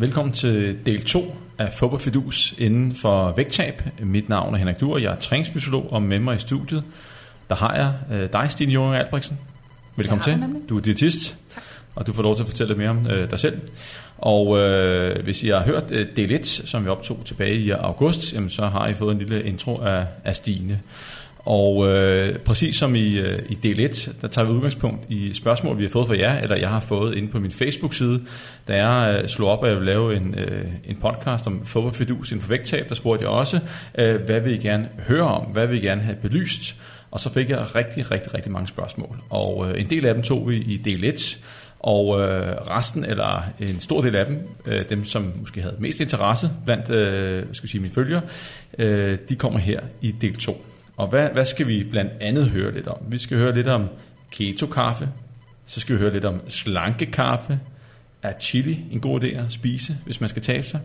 Velkommen til del 2 af Fodbold Fidus inden for vægttab. Mit navn er Henrik Duer, jeg er træningsfysiolog, og med mig i studiet, der har jeg øh, dig, Stine Jorgen Albrechtsen. Velkommen til. Du er diætist, tak. og du får lov til at fortælle lidt mere om øh, dig selv. Og øh, hvis I har hørt øh, del 1, som vi optog tilbage i august, jamen, så har I fået en lille intro af, af Stine. Og øh, præcis som i, øh, i del 1, der tager vi udgangspunkt i spørgsmål, vi har fået fra jer, eller jeg har fået inde på min Facebook-side, da øh, jeg øh, slog op, at jeg ville lave en, øh, en podcast om fodboldfidus inden for vægttab, der spurgte jeg også, øh, hvad vil I gerne høre om, hvad vil I gerne have belyst? Og så fik jeg rigtig, rigtig, rigtig mange spørgsmål. Og øh, en del af dem tog vi i del 1, og øh, resten, eller en stor del af dem, øh, dem som måske havde mest interesse blandt øh, skal sige, mine følgere, øh, de kommer her i del 2. Og hvad, hvad skal vi blandt andet høre lidt om? Vi skal høre lidt om keto-kaffe, så skal vi høre lidt om slanke-kaffe, er chili en god idé at spise, hvis man skal tabe sig?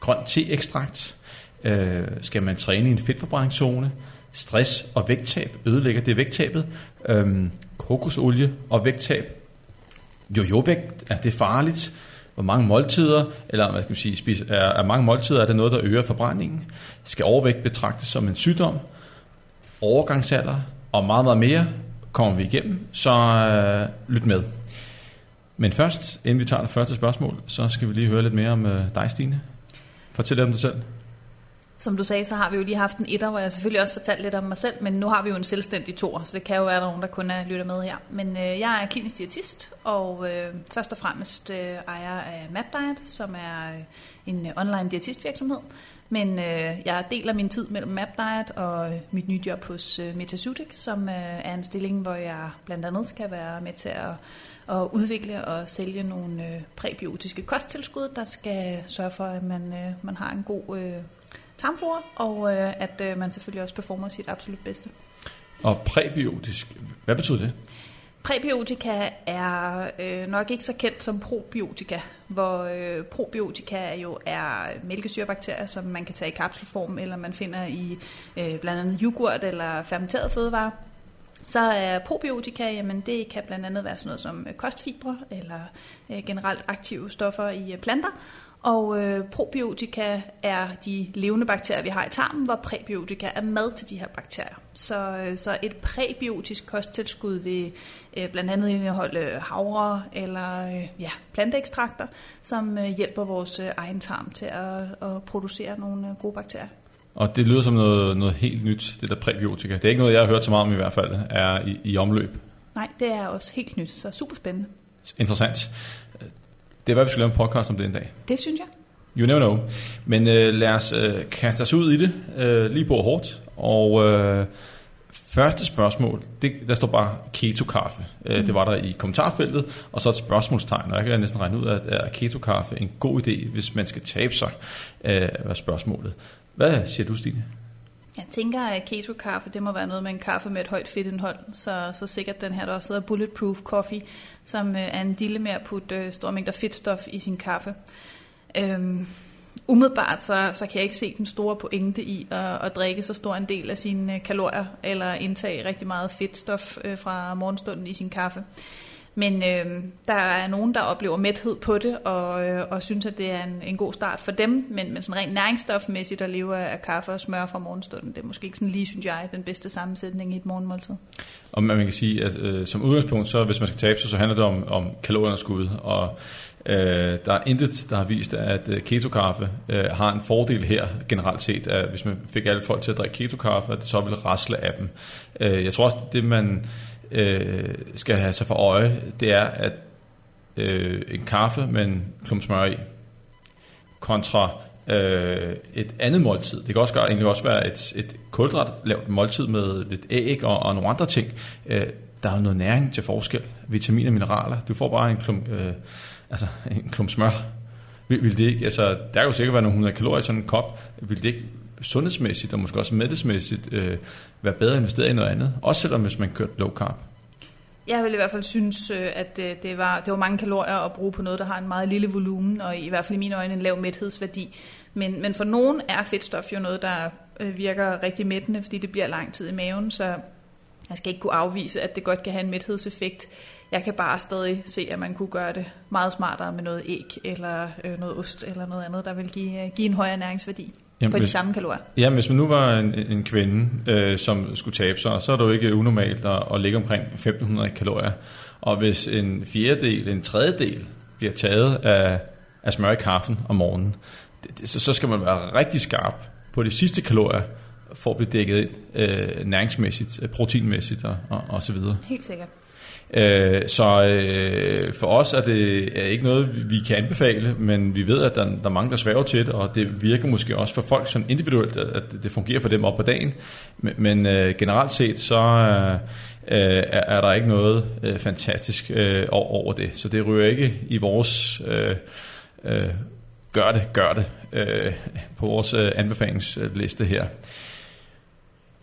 Grøn te-ekstrakt, øh, skal man træne i en fedtforbrændingszone? Stress og vægttab, ødelægger det vægttabet? Øh, kokosolie og vægttab, jo-jo-vægt, er det farligt? Hvor mange måltider, eller hvad skal man sige, spise, er, er mange måltider, er det noget, der øger forbrændingen? Skal overvægt betragtes som en sygdom? Overgangsalder og meget, meget mere kommer vi igennem, så øh, lyt med. Men først, inden vi tager det første spørgsmål, så skal vi lige høre lidt mere om øh, dig, Stine. Fortæl lidt om dig selv. Som du sagde, så har vi jo lige haft en etter, hvor jeg selvfølgelig også fortalte lidt om mig selv, men nu har vi jo en selvstændig tor, så det kan jo være, at der er nogen, der kun er lytter med her. Men øh, jeg er klinisk diætist, og øh, først og fremmest øh, ejer af MapDiet, som er øh, en øh, online diætistvirksomhed, men øh, jeg deler min tid mellem MapDiet og øh, mit nye job hos øh, Metasutic, som øh, er en stilling, hvor jeg blandt andet skal være med til at, at udvikle og sælge nogle øh, præbiotiske kosttilskud, der skal sørge for, at man, øh, man har en god øh, tarmflora, og øh, at øh, man selvfølgelig også performer sit absolut bedste. Og præbiotisk, hvad betyder det? Præbiotika er øh, nok ikke så kendt som probiotika, hvor øh, probiotika jo er mælkesyrebakterier, som man kan tage i kapselform, eller man finder i øh, blandt andet yoghurt eller fermenteret fødevarer. Så er probiotika, jamen det kan blandt andet være sådan noget som kostfibre eller øh, generelt aktive stoffer i øh, planter. Og øh, probiotika er de levende bakterier, vi har i tarmen, hvor præbiotika er mad til de her bakterier. Så, øh, så et præbiotisk kosttilskud vil øh, blandt andet indeholde havre eller øh, ja, planteekstrakter, som øh, hjælper vores øh, egen tarm til at, at producere nogle øh, gode bakterier. Og det lyder som noget, noget helt nyt, det der præbiotika. Det er ikke noget, jeg har hørt så meget om i hvert fald, er i, i omløb. Nej, det er også helt nyt, så super spændende. Interessant. Det er hvad vi skal lave en podcast om det en dag. Det synes jeg. You never know. Men øh, lad os øh, kaste os ud i det, øh, lige på hårdt. Og øh, første spørgsmål, det, der står bare keto-kaffe. Øh, mm. Det var der i kommentarfeltet, og så et spørgsmålstegn. Og jeg kan næsten regne ud, at er keto-kaffe en god idé, hvis man skal tabe sig, øh, var spørgsmålet. Hvad siger du, Stine? Jeg tænker, at keto-kaffe, det må være noget med en kaffe med et højt fedtindhold. Så, så sikkert den her, der også hedder Bulletproof Coffee, som øh, er en dille med at putte øh, store mængder fedtstof i sin kaffe. Øhm, umiddelbart så, så kan jeg ikke se den store pointe i at, at drikke så stor en del af sine kalorier, eller indtage rigtig meget fedtstof øh, fra morgenstunden i sin kaffe. Men øh, der er nogen, der oplever mæthed på det, og, øh, og synes, at det er en, en god start for dem. Men, men sådan rent næringsstofmæssigt at leve af kaffe og smør fra morgenstunden, det er måske ikke sådan lige, synes jeg, den bedste sammensætning i et morgenmåltid. Og man kan sige, at øh, som udgangspunkt, så hvis man skal tabe sig, så handler det om, om kalorieunderskud. Og øh, der er intet, der har vist, at øh, ketokaffe øh, har en fordel her generelt set, at hvis man fik alle folk til at drikke ketokaffe, at det så ville rasle af dem. Øh, jeg tror også, det man øh, skal have sig for øje, det er, at øh, en kaffe med en klump smør i, kontra øh, et andet måltid. Det kan også, gøre, egentlig også være et, et kulhydrat lavt måltid med lidt æg og, og nogle andre ting. Øh, der er jo noget næring til forskel. Vitaminer og mineraler. Du får bare en klump, øh, altså en klump smør. Vil, vil det ikke, altså, der kan jo sikkert være nogle 100 kalorier i sådan en kop. Vil det ikke sundhedsmæssigt og måske også mættesmæssigt øh, være bedre investeret i noget andet? Også selvom hvis man kører low carb. Jeg vil i hvert fald synes, øh, at øh, det var, det var mange kalorier at bruge på noget, der har en meget lille volumen, og i hvert fald i mine øjne en lav mæthedsværdi. Men, men for nogen er fedtstof jo noget, der øh, virker rigtig mættende, fordi det bliver lang tid i maven, så jeg skal ikke kunne afvise, at det godt kan have en mæthedseffekt. Jeg kan bare stadig se, at man kunne gøre det meget smartere med noget æg, eller noget ost, eller noget andet, der vil give, give en højere næringsværdi Jamen, på de samme kalorier. Ja, hvis man nu var en, en kvinde, øh, som skulle tabe sig, så er det jo ikke unormalt at, at ligge omkring 1500 kalorier. Og hvis en fjerdedel, en tredjedel bliver taget af, af smør i kaffen om morgenen, det, det, så, så skal man være rigtig skarp på de sidste kalorier, for at blive dækket ind øh, næringsmæssigt, øh, proteinmæssigt og, og, og så videre. Helt sikkert. Øh, så øh, for os er det er ikke noget, vi kan anbefale, men vi ved, at der, der er mange, der sværger til det, og det virker måske også for folk sådan individuelt, at det fungerer for dem op på dagen. Men, men øh, generelt set, så øh, øh er, er der ikke noget øh, fantastisk øh, over det. Så det ryger ikke i vores øh, øh, gør det, gør det øh, på vores øh, anbefalingsliste her.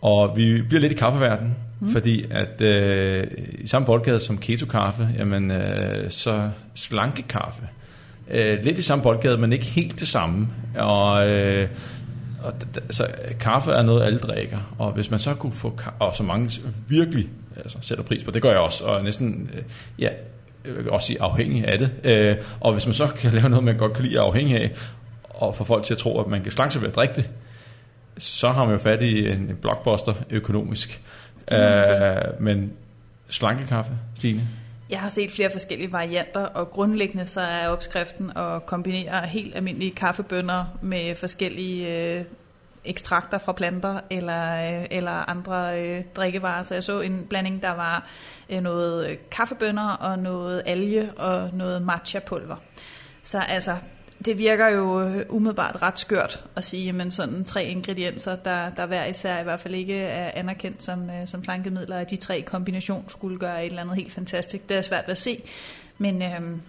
Og vi bliver lidt i kaffeverden, mm. fordi at øh, i samme boldgade som keto-kaffe, jamen øh, så slanke-kaffe. Øh, lidt i samme boldgade, men ikke helt det samme. Og, øh, og altså, kaffe er noget, alle drikker. Og hvis man så kunne få, og så mange virkelig altså, sætter pris på, det gør jeg også, og næsten, øh, ja, vil også sige afhængig af det. Øh, og hvis man så kan lave noget, man godt kan lide afhængig af, og få folk til at tro, at man kan slanke sig ved at drikke det, så har man jo fat i en blockbuster økonomisk. Uh, men slankekaffe, Stine? Jeg har set flere forskellige varianter, og grundlæggende så er opskriften at kombinere helt almindelige kaffebønner med forskellige øh, ekstrakter fra planter eller, øh, eller andre øh, drikkevarer. Så jeg så en blanding, der var øh, noget kaffebønner og noget alge og noget matcha-pulver. Så altså det virker jo øh, umiddelbart ret skørt at sige, at sådan tre ingredienser, der, der hver især i hvert fald ikke er anerkendt som, øh, som plankemidler, at de tre kombination skulle gøre et eller andet helt fantastisk. Det er svært at se, men øhm,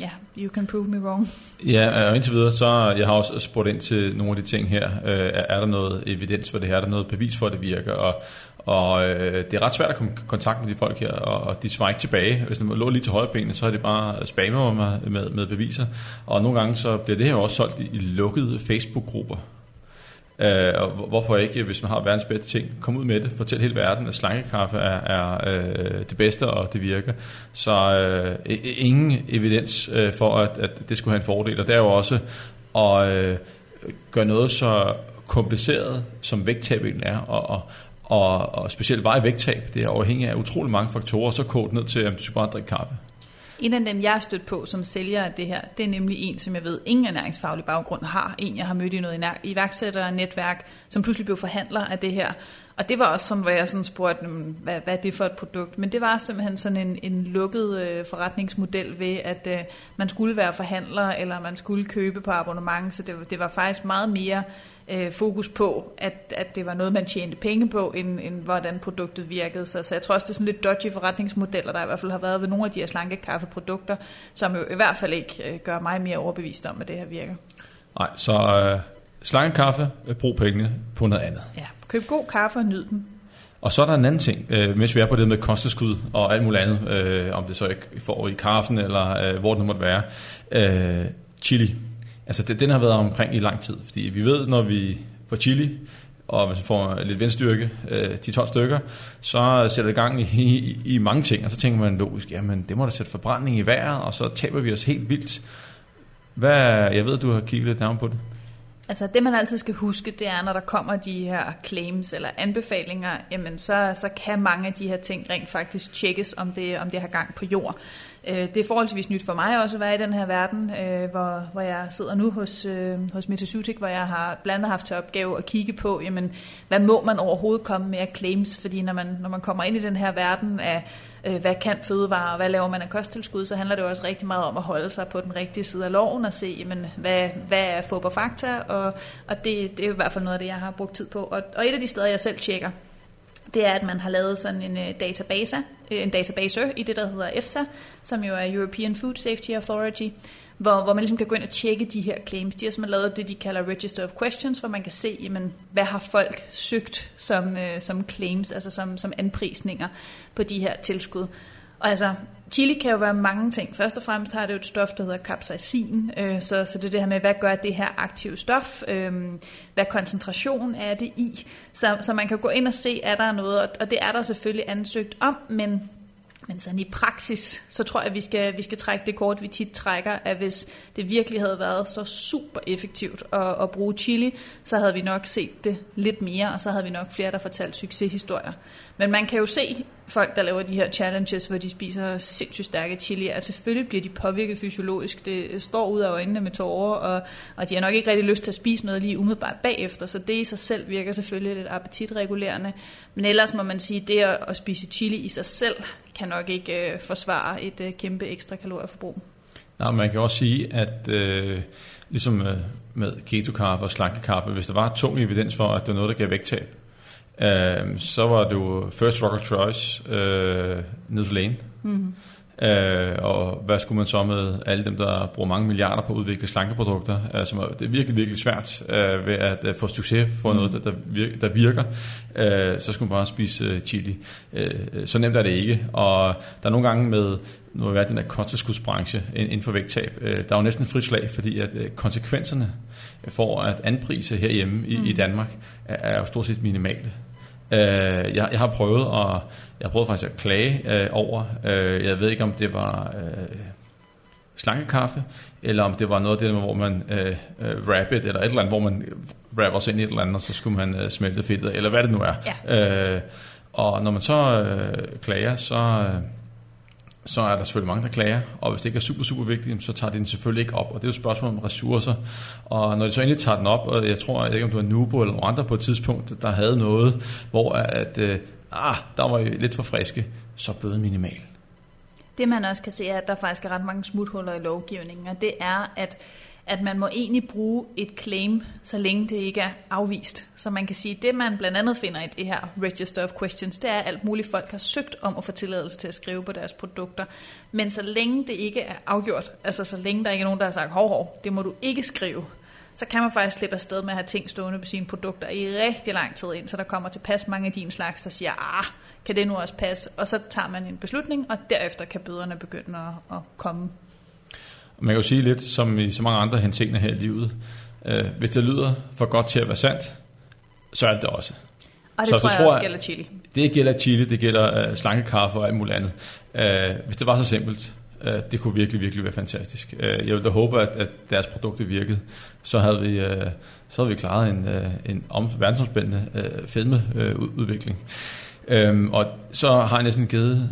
ja, yeah, you can prove me wrong. Ja, øh, og indtil videre, så jeg har også spurgt ind til nogle af de ting her. Er der noget evidens for det her? Er der noget bevis for, at det virker? Og og øh, det er ret svært at komme i kontakt med de folk her, og, de svarer ikke tilbage. Hvis de lå lige til højre benene, så er det bare spammer mig med, med beviser. Og nogle gange så bliver det her også solgt i, i lukkede Facebook-grupper. Øh, og hvorfor ikke, hvis man har verdens bedste ting, kom ud med det, fortæl hele verden, at slangekaffe er, er øh, det bedste, og det virker. Så øh, ingen evidens øh, for, at, at det skulle have en fordel. Og det er jo også at øh, gøre noget så kompliceret, som vægttab er, og, og, og, og specielt vejvægttab, det er afhængigt af utrolig mange faktorer, så kogt ned til, at du skal bare drikke kaffe. En af dem, jeg har stødt på som sælger af det her, det er nemlig en, som jeg ved, ingen ernæringsfaglig baggrund har. En, jeg har mødt i noget iværksætternetværk, som pludselig blev forhandler af det her. Og det var også sådan, hvor jeg sådan spurgte, hvad, hvad er det for et produkt? Men det var simpelthen sådan en, en lukket øh, forretningsmodel ved, at øh, man skulle være forhandler, eller man skulle købe på abonnement. Så det, det var faktisk meget mere øh, fokus på, at, at det var noget, man tjente penge på, end, end hvordan produktet virkede. Så, så jeg tror også, det er sådan lidt dodgy forretningsmodeller, der i hvert fald har været ved nogle af de her slanke kaffeprodukter, som jo i hvert fald ikke øh, gør mig mere overbevist om, at det her virker. Nej, så øh, slanke kaffe, øh, brug pengene på noget andet. Ja, køb god kaffe og nyd den. Og så er der en anden ting, øh, mens vi er på det med kosteskud og alt muligt andet, øh, om det så ikke får i kaffen eller øh, hvor det måtte være. Øh, chili. Altså det, den har været omkring i lang tid, fordi vi ved, når vi får chili, og hvis vi får lidt vindstyrke, øh, 10-12 stykker, så sætter det gang i, i, i mange ting, og så tænker man logisk, jamen det må da sætte forbrænding i vejret, og så taber vi os helt vildt. Hvad, jeg ved, du har kigget lidt nærmere på det. Altså det man altid skal huske, det er, når der kommer de her claims eller anbefalinger, jamen så, så kan mange af de her ting rent faktisk tjekkes, om det, om det har gang på jord. Øh, det er forholdsvis nyt for mig også at være i den her verden, øh, hvor, hvor jeg sidder nu hos, øh, hos Metasutic, hvor jeg har blandt andet haft til opgave at kigge på, jamen, hvad må man overhovedet komme med af claims, fordi når man, når man kommer ind i den her verden af, øh, hvad kan fødevare, og hvad laver man af kosttilskud, så handler det også rigtig meget om at holde sig på den rigtige side af loven og se, jamen, hvad, hvad er fup og fakta, og, og det, det er i hvert fald noget af det, jeg har brugt tid på. Og, og et af de steder, jeg selv tjekker, det er, at man har lavet sådan en øh, database, øh, en database i det, der hedder EFSA, som jo er European Food Safety Authority, hvor, hvor man ligesom kan gå ind og tjekke de her claims. De har simpelthen lavet det, de kalder Register of Questions, hvor man kan se, jamen, hvad har folk søgt som, øh, som claims, altså som, som anprisninger på de her tilskud. Og altså, chili kan jo være mange ting. Først og fremmest har det jo et stof, der hedder capsaicin, øh, så, så det er det her med, hvad gør det her aktive stof? Øh, hvad koncentration er det i? Så, så man kan gå ind og se, er der noget, og det er der selvfølgelig ansøgt om, men men sådan i praksis, så tror jeg, at vi skal, vi skal trække det kort, vi tit trækker, at hvis det virkelig havde været så super effektivt at, at bruge chili, så havde vi nok set det lidt mere, og så havde vi nok flere, der fortalt succeshistorier. Men man kan jo se folk, der laver de her challenges, hvor de spiser sindssygt stærke chili, at selvfølgelig bliver de påvirket fysiologisk. Det står ud af øjnene med tårer, og, og de har nok ikke rigtig lyst til at spise noget lige umiddelbart bagefter, så det i sig selv virker selvfølgelig lidt appetitregulerende. Men ellers må man sige, at det at, at spise chili i sig selv kan nok ikke øh, forsvare et øh, kæmpe ekstra kalorieforbrug. Nej, man kan også sige, at øh, ligesom øh, med keto-kaffe og slankekaffe, hvis der var tung evidens for, at det var noget, der gav vægttab, øh, så var det jo first rocket choice, øh, Lane. Mm-hmm. Øh, og hvad skulle man så med alle dem, der bruger mange milliarder på at udvikle slankeprodukter? Altså, det er virkelig, virkelig svært øh, ved at uh, få succes for noget, der, der virker. Der virker. Øh, så skulle man bare spise uh, chili. Øh, så nemt er det ikke. Og der er nogle gange med, nu har været den der kosttilskudsbranche inden for vægttab, øh, der er jo næsten frit slag, fordi at øh, konsekvenserne for at anprise herhjemme i, mm. i Danmark er, er jo stort set minimale. Øh, jeg, jeg har prøvet at jeg har prøvet faktisk at klage øh, over. Øh, jeg ved ikke om det var øh, slangekaffe eller om det var noget af det, hvor man øh, øh, rapid eller et eller andet, hvor man rapper sig ind i et eller andet, og så skulle man øh, smelte fedtet, eller hvad det nu er. Ja. Øh, og når man så øh, klager, så, øh, så er der selvfølgelig mange, der klager, og hvis det ikke er super, super vigtigt, så tager de den selvfølgelig ikke op, og det er jo et spørgsmål om ressourcer. Og når de så endelig tager den op, og jeg tror, jeg ikke, om det var Nubo eller andre på et tidspunkt, der havde noget, hvor at, øh, ah, der var lidt for friske, så bøde minimal. Det man også kan se er, at der faktisk er ret mange smuthuller i lovgivningen, og det er, at at man må egentlig bruge et claim, så længe det ikke er afvist. Så man kan sige, at det man blandt andet finder i det her Register of Questions, det er, at alt muligt folk har søgt om at få tilladelse til at skrive på deres produkter. Men så længe det ikke er afgjort, altså så længe der ikke er nogen, der har sagt, hov, hov, det må du ikke skrive, så kan man faktisk slippe afsted med at have ting stående på sine produkter i rigtig lang tid, indtil der kommer til pas mange af din slags, der siger, ah, kan det nu også passe? Og så tager man en beslutning, og derefter kan bøderne begynde at, at komme. Man kan jo sige lidt, som i så mange andre henseender her i livet, øh, hvis det lyder for godt til at være sandt, så er det det også. Og det så tror jeg tror, også gælder chili. Det gælder chili, det gælder øh, slankekaffe og alt muligt andet. Øh, hvis det var så simpelt, Øh, det kunne virkelig, virkelig være fantastisk. Øh, jeg ville da håbe, at, at deres produkter virkede. Så havde vi, øh, så havde vi klaret en, en om, verdensomspændende fedmeudvikling. Og så har jeg næsten givet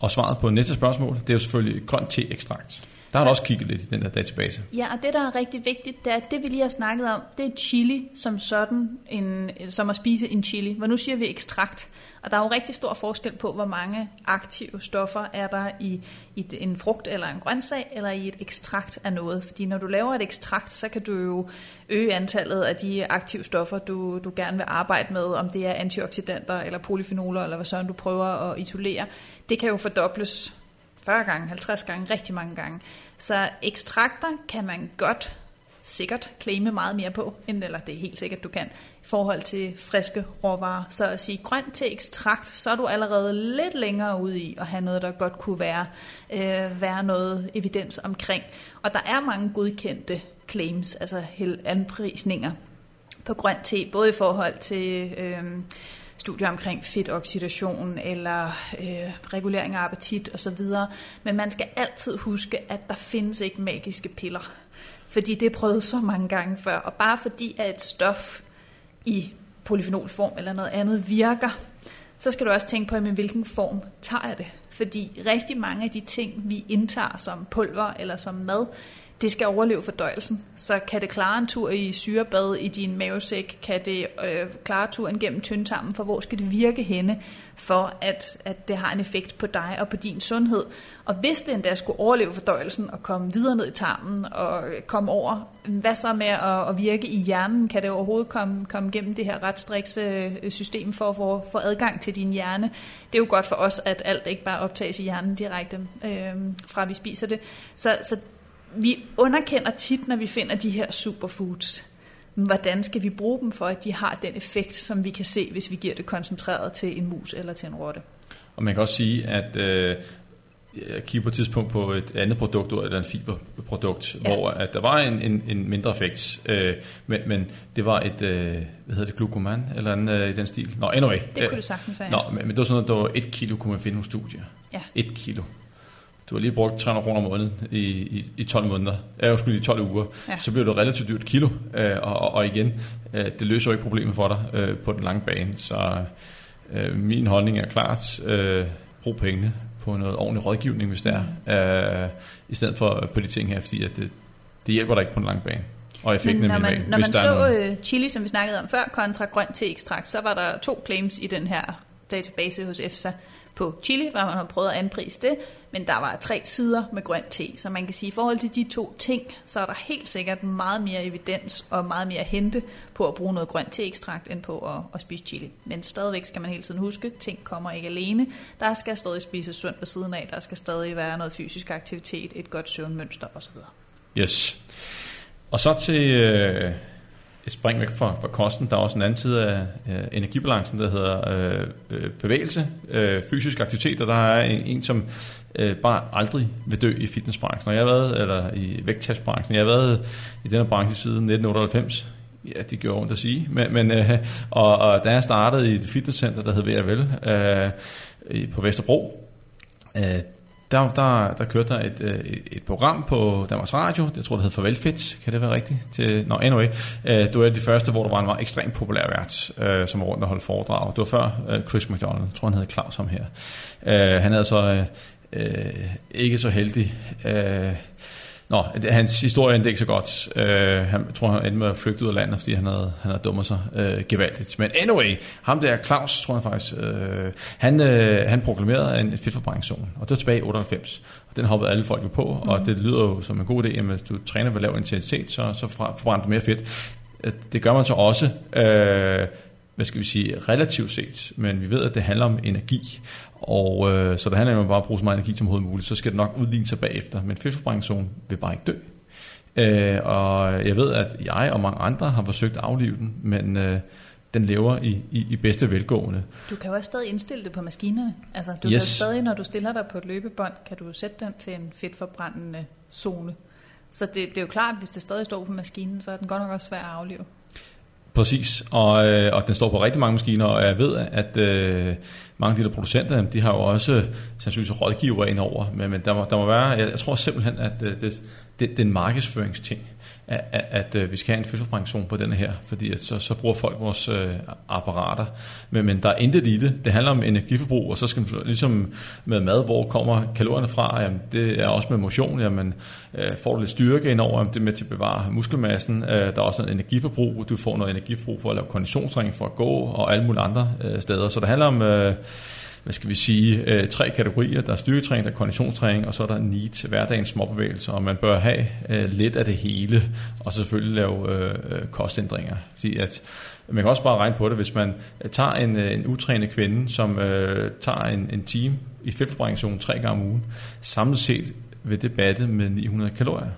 og svaret på næste spørgsmål. Det er jo selvfølgelig grønt te-ekstrakt. Der har du også kigget lidt i den der database. Ja, og det, der er rigtig vigtigt, det er, at det, vi lige har snakket om, det er chili som sådan, en, som at spise en chili. Hvor nu siger vi ekstrakt. Og der er jo rigtig stor forskel på, hvor mange aktive stoffer er der i, i en frugt eller en grøntsag, eller i et ekstrakt af noget. Fordi når du laver et ekstrakt, så kan du jo øge antallet af de aktive stoffer, du, du gerne vil arbejde med, om det er antioxidanter eller polyfenoler, eller hvad sådan du prøver at isolere. Det kan jo fordobles 40 gange, 50 gange, rigtig mange gange. Så ekstrakter kan man godt sikkert claime meget mere på, end, eller det er helt sikkert, du kan, i forhold til friske råvarer. Så at sige grønt til ekstrakt, så er du allerede lidt længere ude i at have noget, der godt kunne være, øh, være noget evidens omkring. Og der er mange godkendte claims, altså anprisninger på grønt te, både i forhold til øh, studier omkring fedtoxidation eller øh, regulering af appetit osv. Men man skal altid huske, at der findes ikke magiske piller. Fordi det er prøvet så mange gange før. Og bare fordi at et stof i polyfenolform eller noget andet virker, så skal du også tænke på, i hvilken form tager jeg det. Fordi rigtig mange af de ting, vi indtager som pulver eller som mad, det skal overleve fordøjelsen. Så kan det klare en tur i syrebad i din mavesæk? Kan det øh, klare turen gennem tyndtarmen? For hvor skal det virke henne, for at, at det har en effekt på dig og på din sundhed? Og hvis det endda skulle overleve fordøjelsen og komme videre ned i tarmen og komme over, hvad så med at, at virke i hjernen? Kan det overhovedet komme, komme gennem det her ret strikse øh, system for at få, få adgang til din hjerne? Det er jo godt for os, at alt ikke bare optages i hjernen direkte øh, fra vi spiser det. Så, så vi underkender tit, når vi finder de her superfoods. Hvordan skal vi bruge dem for, at de har den effekt, som vi kan se, hvis vi giver det koncentreret til en mus eller til en rotte? Og man kan også sige, at øh, jeg kigger på et tidspunkt på et andet produkt, eller et fiberprodukt, ja. hvor at der var en, en, en mindre effekt, øh, men, men det var et, øh, hvad hedder det, glucoman, eller andet øh, i den stil. Nå, anyway. Det kunne øh, det sagtens være. Nå, men, men det var sådan noget, der var et kilo, kunne man finde nogle studier. Ja. Et kilo. Du har lige brugt 300 kroner om måneden i, i, i 12 måneder, jeg skulle i 12 uger, ja. så bliver det relativt dyrt kilo, øh, og, og, igen, øh, det løser jo ikke problemet for dig øh, på den lange bane, så øh, min holdning er klart, øh, brug pengene på noget ordentlig rådgivning, hvis det er, øh, i stedet for på de ting her, fordi at det, det hjælper dig ikke på en lang bane. Og effekten Men når man, når man så øh, chili, som vi snakkede om før, kontra grønt te-ekstrakt, så var der to claims i den her database hos EFSA på chili, hvor man har prøvet at anprise det, men der var tre sider med grønt te, så man kan sige, at i forhold til de to ting, så er der helt sikkert meget mere evidens og meget mere hente på at bruge noget grønt te-ekstrakt, end på at, at spise chili. Men stadigvæk skal man hele tiden huske, at ting kommer ikke alene. Der skal stadig spises sundt ved siden af, der skal stadig være noget fysisk aktivitet, et godt søvnmønster osv. Yes. Og så til øh, et spring væk fra, fra kosten. Der er også en anden side af øh, energibalancen, der hedder øh, øh, bevægelse, øh, fysisk aktivitet, og der er en, en som øh, bare aldrig vil dø i fitnessbranchen. Og jeg har været, eller i vægttestbranchen, jeg har været i denne branche siden 1998. Ja, det gjorde ondt at sige. Men, men, øh, og, og da jeg startede i et fitnesscenter, der hed VRL, øh, på Vesterbro, øh, der, der, der kørte der et, øh, et, et program på Danmarks Radio, jeg tror det hed Farvel Fit, kan det være rigtigt? Til, no, anyway, øh, det var de første, hvor der var en meget ekstremt populær vært, øh, som var rundt og holdt foredrag. Det var før øh, Chris McDonald, jeg tror han hed Claus ham her. Øh, han havde så øh, øh, ikke så heldig... Øh, Nå, hans historie endte ikke så godt. Øh, han jeg tror, han endte med at flygte ud af landet, fordi han havde, han havde dummet sig øh, gevaldigt. Men anyway, ham der, Claus, tror jeg faktisk, øh, han, øh, han proklamerede en fedtforbrændingszone, og det var tilbage i 98. Og den hoppede alle folk jo på, mm. og det lyder jo som en god idé, at hvis du træner ved lav intensitet, så, så forbrænder du mere fedt. Øh, Det gør man så også, øh, hvad skal vi sige, relativt set, men vi ved, at det handler om energi, og øh, så det handler om at bare bruge så meget energi som overhovedet muligt, så skal det nok udligne sig bagefter, men fedtforbrændingszonen vil bare ikke dø. Øh, og jeg ved, at jeg og mange andre har forsøgt at aflive den, men øh, den lever i, i, i bedste velgående. Du kan jo også stadig indstille det på maskinerne. Altså, du Yes. kan stadig, når du stiller dig på et løbebånd, kan du sætte den til en fedtforbrændende zone. Så det, det er jo klart, hvis det stadig står på maskinen, så er den godt nok også svær at aflive. Præcis, og, øh, og den står på rigtig mange maskiner, og jeg ved, at øh, mange af de der producenter, de har jo også sandsynligvis rådgiver ind over, men, men der, må, der må være, jeg, jeg tror simpelthen, at øh, det, det, det er en markedsføringsting, at, at, at øh, vi skal have en fedtforbrændingszone på denne her, fordi at så, så bruger folk vores øh, apparater, men, men der er intet i det, det handler om energiforbrug, og så skal man ligesom med mad, hvor kommer kalorierne fra, jamen, det er også med motion, jamen, øh, får du lidt styrke indover, jamen, det er med til at bevare muskelmassen, øh, der er også noget energiforbrug, du får noget energiforbrug for at lave konditionsring for at gå, og alle mulige andre øh, steder, så det handler om øh, hvad skal vi sige, øh, tre kategorier. Der er styrketræning, der er konditionstræning, og så er der need, hverdagens småbevægelser, og man bør have øh, lidt af det hele, og selvfølgelig lave øh, kostændringer. Fordi at, man kan også bare regne på det, hvis man øh, tager en, øh, en utrænet kvinde, som øh, tager en, en time i fedtforbrændingszonen tre gange om ugen, samlet set vil det batte med 900 kalorier.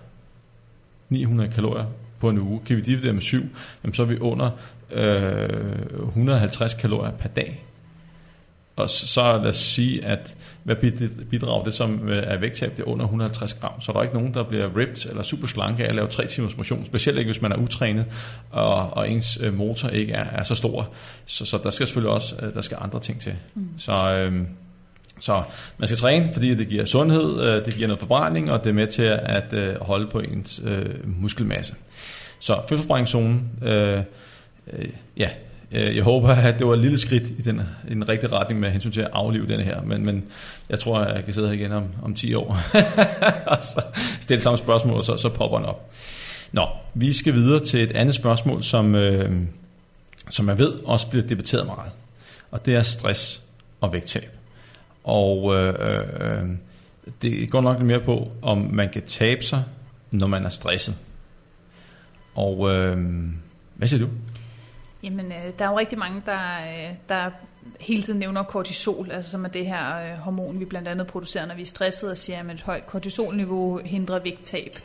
900 kalorier på en uge. Kan vi dividere med 7, jamen så er vi under øh, 150 kalorier per dag. Og så, lad os sige, at hvad bid- bidrager det som øh, er vægttab, det er under 150 gram. Så er der ikke nogen, der bliver ripped eller super slanke af at lave tre timers motion. Specielt ikke, hvis man er utrænet, og, og ens øh, motor ikke er, er så stor. Så, så der skal selvfølgelig også øh, der skal andre ting til. Mm. Så, øh, så man skal træne, fordi det giver sundhed, øh, det giver noget forbrænding, og det er med til at øh, holde på ens øh, muskelmasse. Så fedtforbrændingszonen, øh, øh, ja, Øh, jeg håber, at det var et lille skridt i den, i den rigtige retning med hensyn til at aflive den her, men, men jeg tror, at jeg kan sidde her igen om, om 10 år og så stille samme spørgsmål, og så, så popper den op. Nå, vi skal videre til et andet spørgsmål, som, øh, som jeg ved også bliver debatteret meget, og det er stress og vægttab. Og øh, øh, det går nok lidt mere på, om man kan tabe sig, når man er stresset. Og øh, hvad siger du? Jamen, øh, der er jo rigtig mange, der, øh, der hele tiden nævner kortisol, altså som er det her øh, hormon, vi blandt andet producerer, når vi er stresset og siger, at et højt kortisolniveau hindrer vægttab.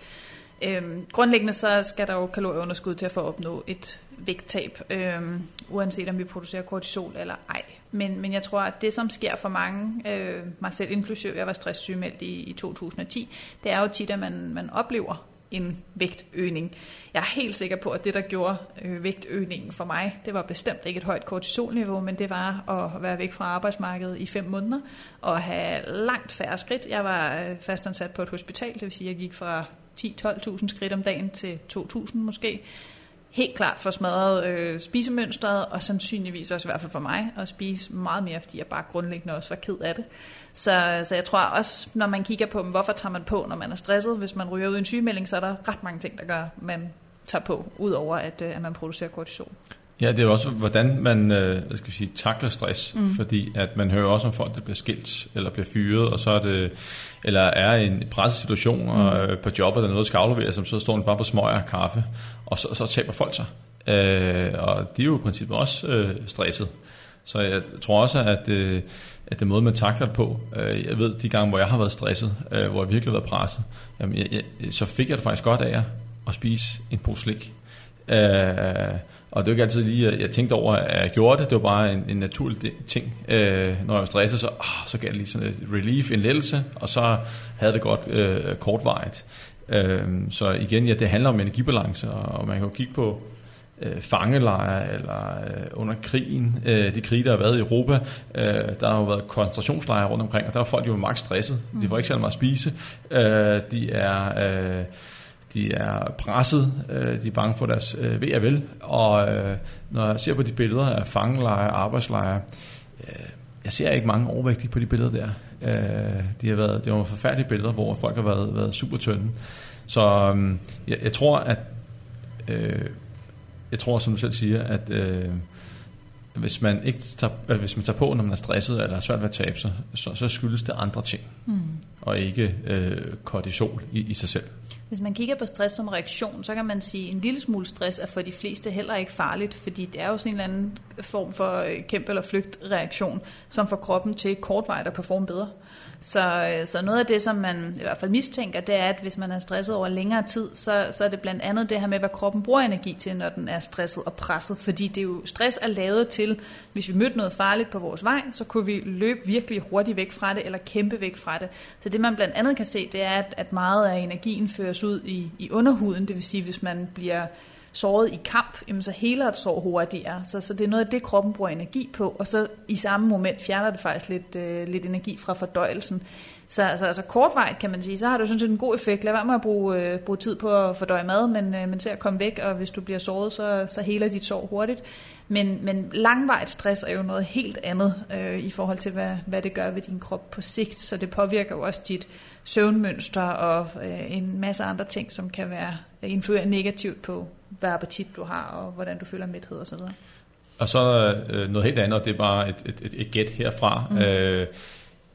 Øhm, grundlæggende så skal der jo kalorieunderskud til at få at opnå et, vægttab, øhm, uanset om vi producerer kortisol eller ej. Men, men jeg tror, at det, som sker for mange, øh, mig selv inklusiv, jeg var stresssygemeldt i, i 2010, det er jo tit, at man, man oplever en vægtøgning. Jeg er helt sikker på, at det, der gjorde øh, vægtøgningen for mig, det var bestemt ikke et højt kortisolniveau, men det var at være væk fra arbejdsmarkedet i fem måneder og have langt færre skridt. Jeg var øh, fastansat på et hospital, det vil sige, at jeg gik fra 10-12.000 skridt om dagen til 2.000 måske. Helt klart for smadret øh, spisemønstret, og sandsynligvis også i hvert fald for mig, at spise meget mere, fordi jeg bare grundlæggende også var ked af det. Så, så jeg tror også, når man kigger på, hvorfor tager man på, når man er stresset, hvis man ryger ud i en sygemelding, så er der ret mange ting, der gør, at man tager på, udover at, øh, at man producerer kortisol. Ja, det er også, hvordan man øh, hvad skal sige, takler stress, mm. fordi at man hører også om folk, der bliver skilt, eller bliver fyret, og så er det, eller er i en pressesituation mm. og, øh, på jobbet, der er noget, der skal afleveres, så står man bare på smøger og kaffe, og så, så taber folk sig. Øh, og de er jo i princippet også øh, stresset. Så jeg tror også, at, øh, at det måde, man takler det på, øh, jeg ved de gange, hvor jeg har været stresset, øh, hvor jeg virkelig har været presset, jamen, jeg, jeg, så fik jeg det faktisk godt af at spise en pose slik. Øh, og det var ikke altid lige, at jeg tænkte over, at jeg gjorde det. Det var bare en, en naturlig ting. Øh, når jeg var stresset, så, ah, så gav det lige sådan et relief, en lettelse, og så havde det godt øh, kortvarigt. Øh, så igen, ja, det handler om energibalance, og man kan jo kigge på øh, fangelejre eller øh, under krigen, øh, de krige, der har været i Europa, øh, der har jo været koncentrationslejre rundt omkring, og der var folk jo maks stresset. De får ikke særlig meget at spise. Øh, de er... Øh, de er presset, øh, de er bange for deres øh, ved og vel, og øh, når jeg ser på de billeder af fangelejre, arbejdslejre, øh, jeg ser ikke mange overvægtige på de billeder der. Øh, de har været, det var forfærdelige billeder, hvor folk har været, været super tynde. Så øh, jeg, jeg tror, at øh, jeg tror, som du selv siger, at øh, hvis man ikke tager, øh, hvis man tager på, når man er stresset eller er svært ved at tabe sig, så, så skyldes det andre ting, mm. og ikke øh, kortisol i, i sig selv. Hvis man kigger på stress som reaktion, så kan man sige, at en lille smule stress er for de fleste heller ikke farligt, fordi det er jo sådan en eller anden form for øh, kæmpe- eller flygtreaktion, som får kroppen til kortvarigt at performe bedre. Så, øh, så noget af det, som man i hvert fald mistænker, det er, at hvis man er stresset over længere tid, så, så er det blandt andet det her med, hvad kroppen bruger energi til, når den er stresset og presset. Fordi det er jo, stress er lavet til, hvis vi mødte noget farligt på vores vej, så kunne vi løbe virkelig hurtigt væk fra det, eller kæmpe væk fra det. Så det man blandt andet kan se, det er, at, at meget af energien fører føres ud i, i underhuden. Det vil sige, hvis man bliver såret i kamp, jamen så heler et sår hurtigere. Så, så det er noget af det, kroppen bruger energi på, og så i samme moment fjerner det faktisk lidt, øh, lidt energi fra fordøjelsen. Så altså, altså kortvejt kan man sige, så har det sådan set en god effekt. Lad være med at bruge, øh, bruge tid på at fordøje mad, men, øh, men til at komme væk, og hvis du bliver såret, så, så heler dit sår hurtigt. Men, men langvejt stress er jo noget helt andet øh, i forhold til, hvad, hvad det gør ved din krop på sigt. Så det påvirker jo også dit søvnmønster og øh, en masse andre ting, som kan være influere negativt på, hvad appetit du har, og hvordan du føler mæthed osv. Og så øh, noget helt andet, og det er bare et, et, et, et gæt herfra. Mm. Øh,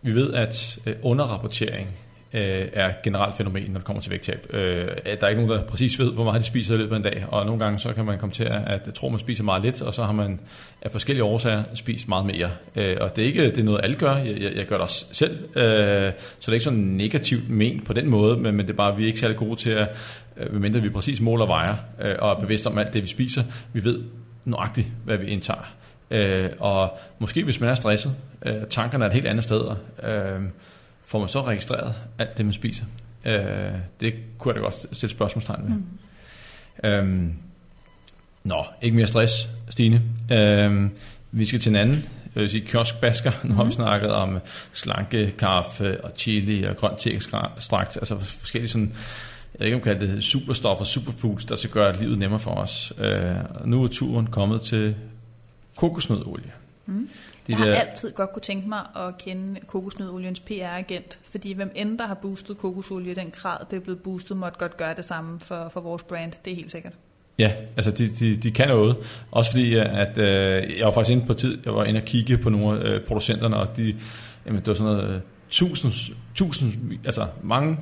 vi ved, at øh, underrapportering øh, er et generelt fænomen, når det kommer til vægttab. Øh, der er ikke nogen, der præcis ved, hvor meget de spiser i løbet af en dag, og nogle gange så kan man komme til at, at tro, man spiser meget lidt, og så har man af forskellige årsager spist meget mere. Øh, og det er ikke det er noget, alle gør. Jeg, jeg, jeg gør det også selv, øh, så det er ikke sådan negativt ment på den måde, men, men det er bare, at vi er ikke særlig gode til at, øh, medmindre vi præcis måler og vejer, øh, og er bevidste om alt det, vi spiser. Vi ved nøjagtigt, hvad vi indtager. Øh, og måske hvis man er stresset, øh, tankerne er et helt andet sted, øh, får man så registreret alt det, man spiser? Øh, det kunne jeg da godt stille spørgsmålstegn ved. Mm. Øhm, nå, ikke mere stress, Stine. Øhm, vi skal til en anden, jeg vil sige kioskbasker. Nu har vi mm. snakket om slanke, kaffe og chili og grønt te-ekstrakt, altså forskellige sådan, jeg ved ikke om kalde det superstoffer, superfoods, der skal gøre livet nemmere for os. Øh, nu er turen kommet til kokosnødolie. Mm. De jeg har der... altid godt kunne tænke mig at kende kokosnødoliens PR-agent, fordi hvem end der har boostet kokosolie i den grad, det er blevet boostet, måtte godt gøre det samme for, for vores brand, det er helt sikkert. Ja, altså de, de, de kan noget. Også fordi, at øh, jeg var faktisk inde på tid, jeg var inde og kigge på nogle af øh, producenterne, og de, jamen, det var sådan noget, øh, tusind, tusind, altså mange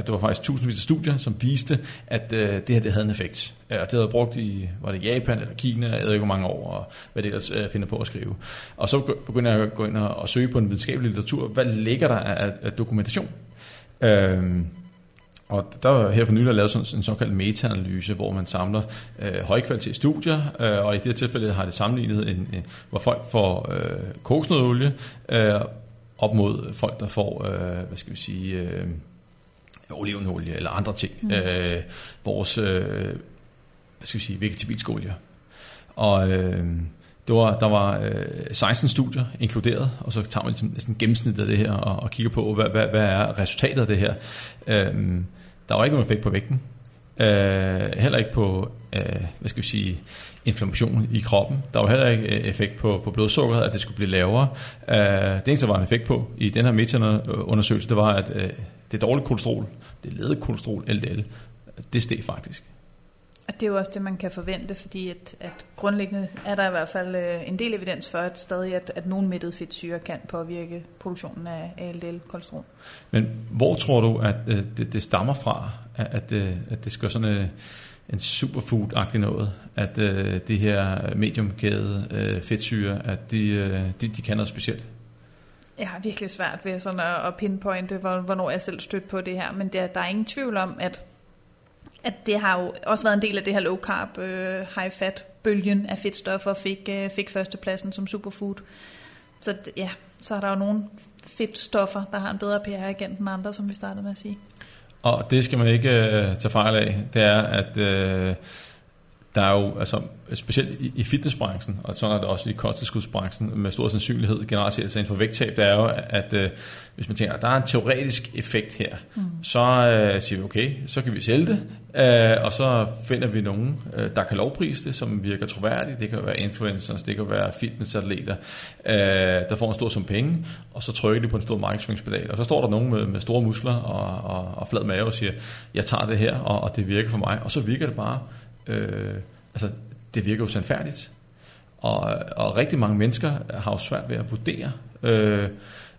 det var faktisk tusindvis af studier, som viste, at øh, det her det havde en effekt. Øh, og det havde brugt i, var det Japan eller Kina, jeg ved ikke hvor mange år, og hvad det ellers øh, finder på at skrive. Og så begynder jeg at gå ind og, og søge på en videnskabelig litteratur. Hvad ligger der af, af dokumentation? Øhm, Og der var her for nylig lavet sådan en såkaldt meta-analyse, hvor man samler øh, højkvalitet studier, øh, og i det her tilfælde har det sammenlignet, en, en, hvor folk får øh, kokosnødolie øh, op mod folk, der får, øh, hvad skal vi sige, øh, olivenolie eller andre ting. Mm. Øh, vores, øh, hvad skal vi sige, vegetabilske olie. Og øh, det var, der var øh, 16 studier inkluderet, og så tager man ligesom næsten gennemsnittet af det her og, og kigger på, hvad, hvad, hvad er resultatet af det her. Øh, der var ikke nogen effekt på vægten. Øh, heller ikke på, øh, hvad skal vi sige, inflammation i kroppen. Der var heller ikke øh, effekt på, på blodsukkeret, at det skulle blive lavere. Øh, det eneste, der var en effekt på i den her meta-undersøgelse, det var, at øh, det dårlige kolesterol, det ledede kolesterol, LDL, det steg faktisk. Og det er jo også det, man kan forvente, fordi at, at grundlæggende er der i hvert fald øh, en del evidens for, at stadig at, at nogle mættede fedtsyre kan påvirke produktionen af LDL-kolesterol. Men hvor tror du, at øh, det, det stammer fra, at, at, øh, at det skal sådan øh, en superfood-agtig noget, at øh, det her mediumkæde øh, fedtsyre, at de, øh, de, de kan noget specielt? Jeg har virkelig svært ved sådan at, at pinpointe, hvornår jeg selv stødt på det her, men der, der er ingen tvivl om, at at det har jo også været en del af det her low carb, øh, high fat bølgen af fedtstoffer fik, øh, fik førstepladsen som superfood. Så ja, så er der jo nogle fedtstoffer, der har en bedre PR-agent end andre, som vi startede med at sige. Og det skal man ikke øh, tage fejl af. Det er, at øh, der er jo, altså specielt i, i fitnessbranchen, og sådan er det også i kosttilskudsbranchen, med stor sandsynlighed generelt set, altså inden for vægttab, det er jo, at øh, hvis man tænker, at der er en teoretisk effekt her, mm. så øh, siger vi, okay, så kan vi sælge det, øh, og så finder vi nogen, øh, der kan lovprise det, som virker troværdigt. Det kan være influencers, det kan være fitnessatleter, øh, der får en stor sum penge, og så trykker de på en stor markedsføringspedal. Og så står der nogen med, med store muskler og, og, og flad mave og siger, jeg tager det her, og, og det virker for mig. Og så virker det bare øh, altså, det virker jo sandfærdigt. Og, og rigtig mange mennesker har jo svært ved at vurdere, øh,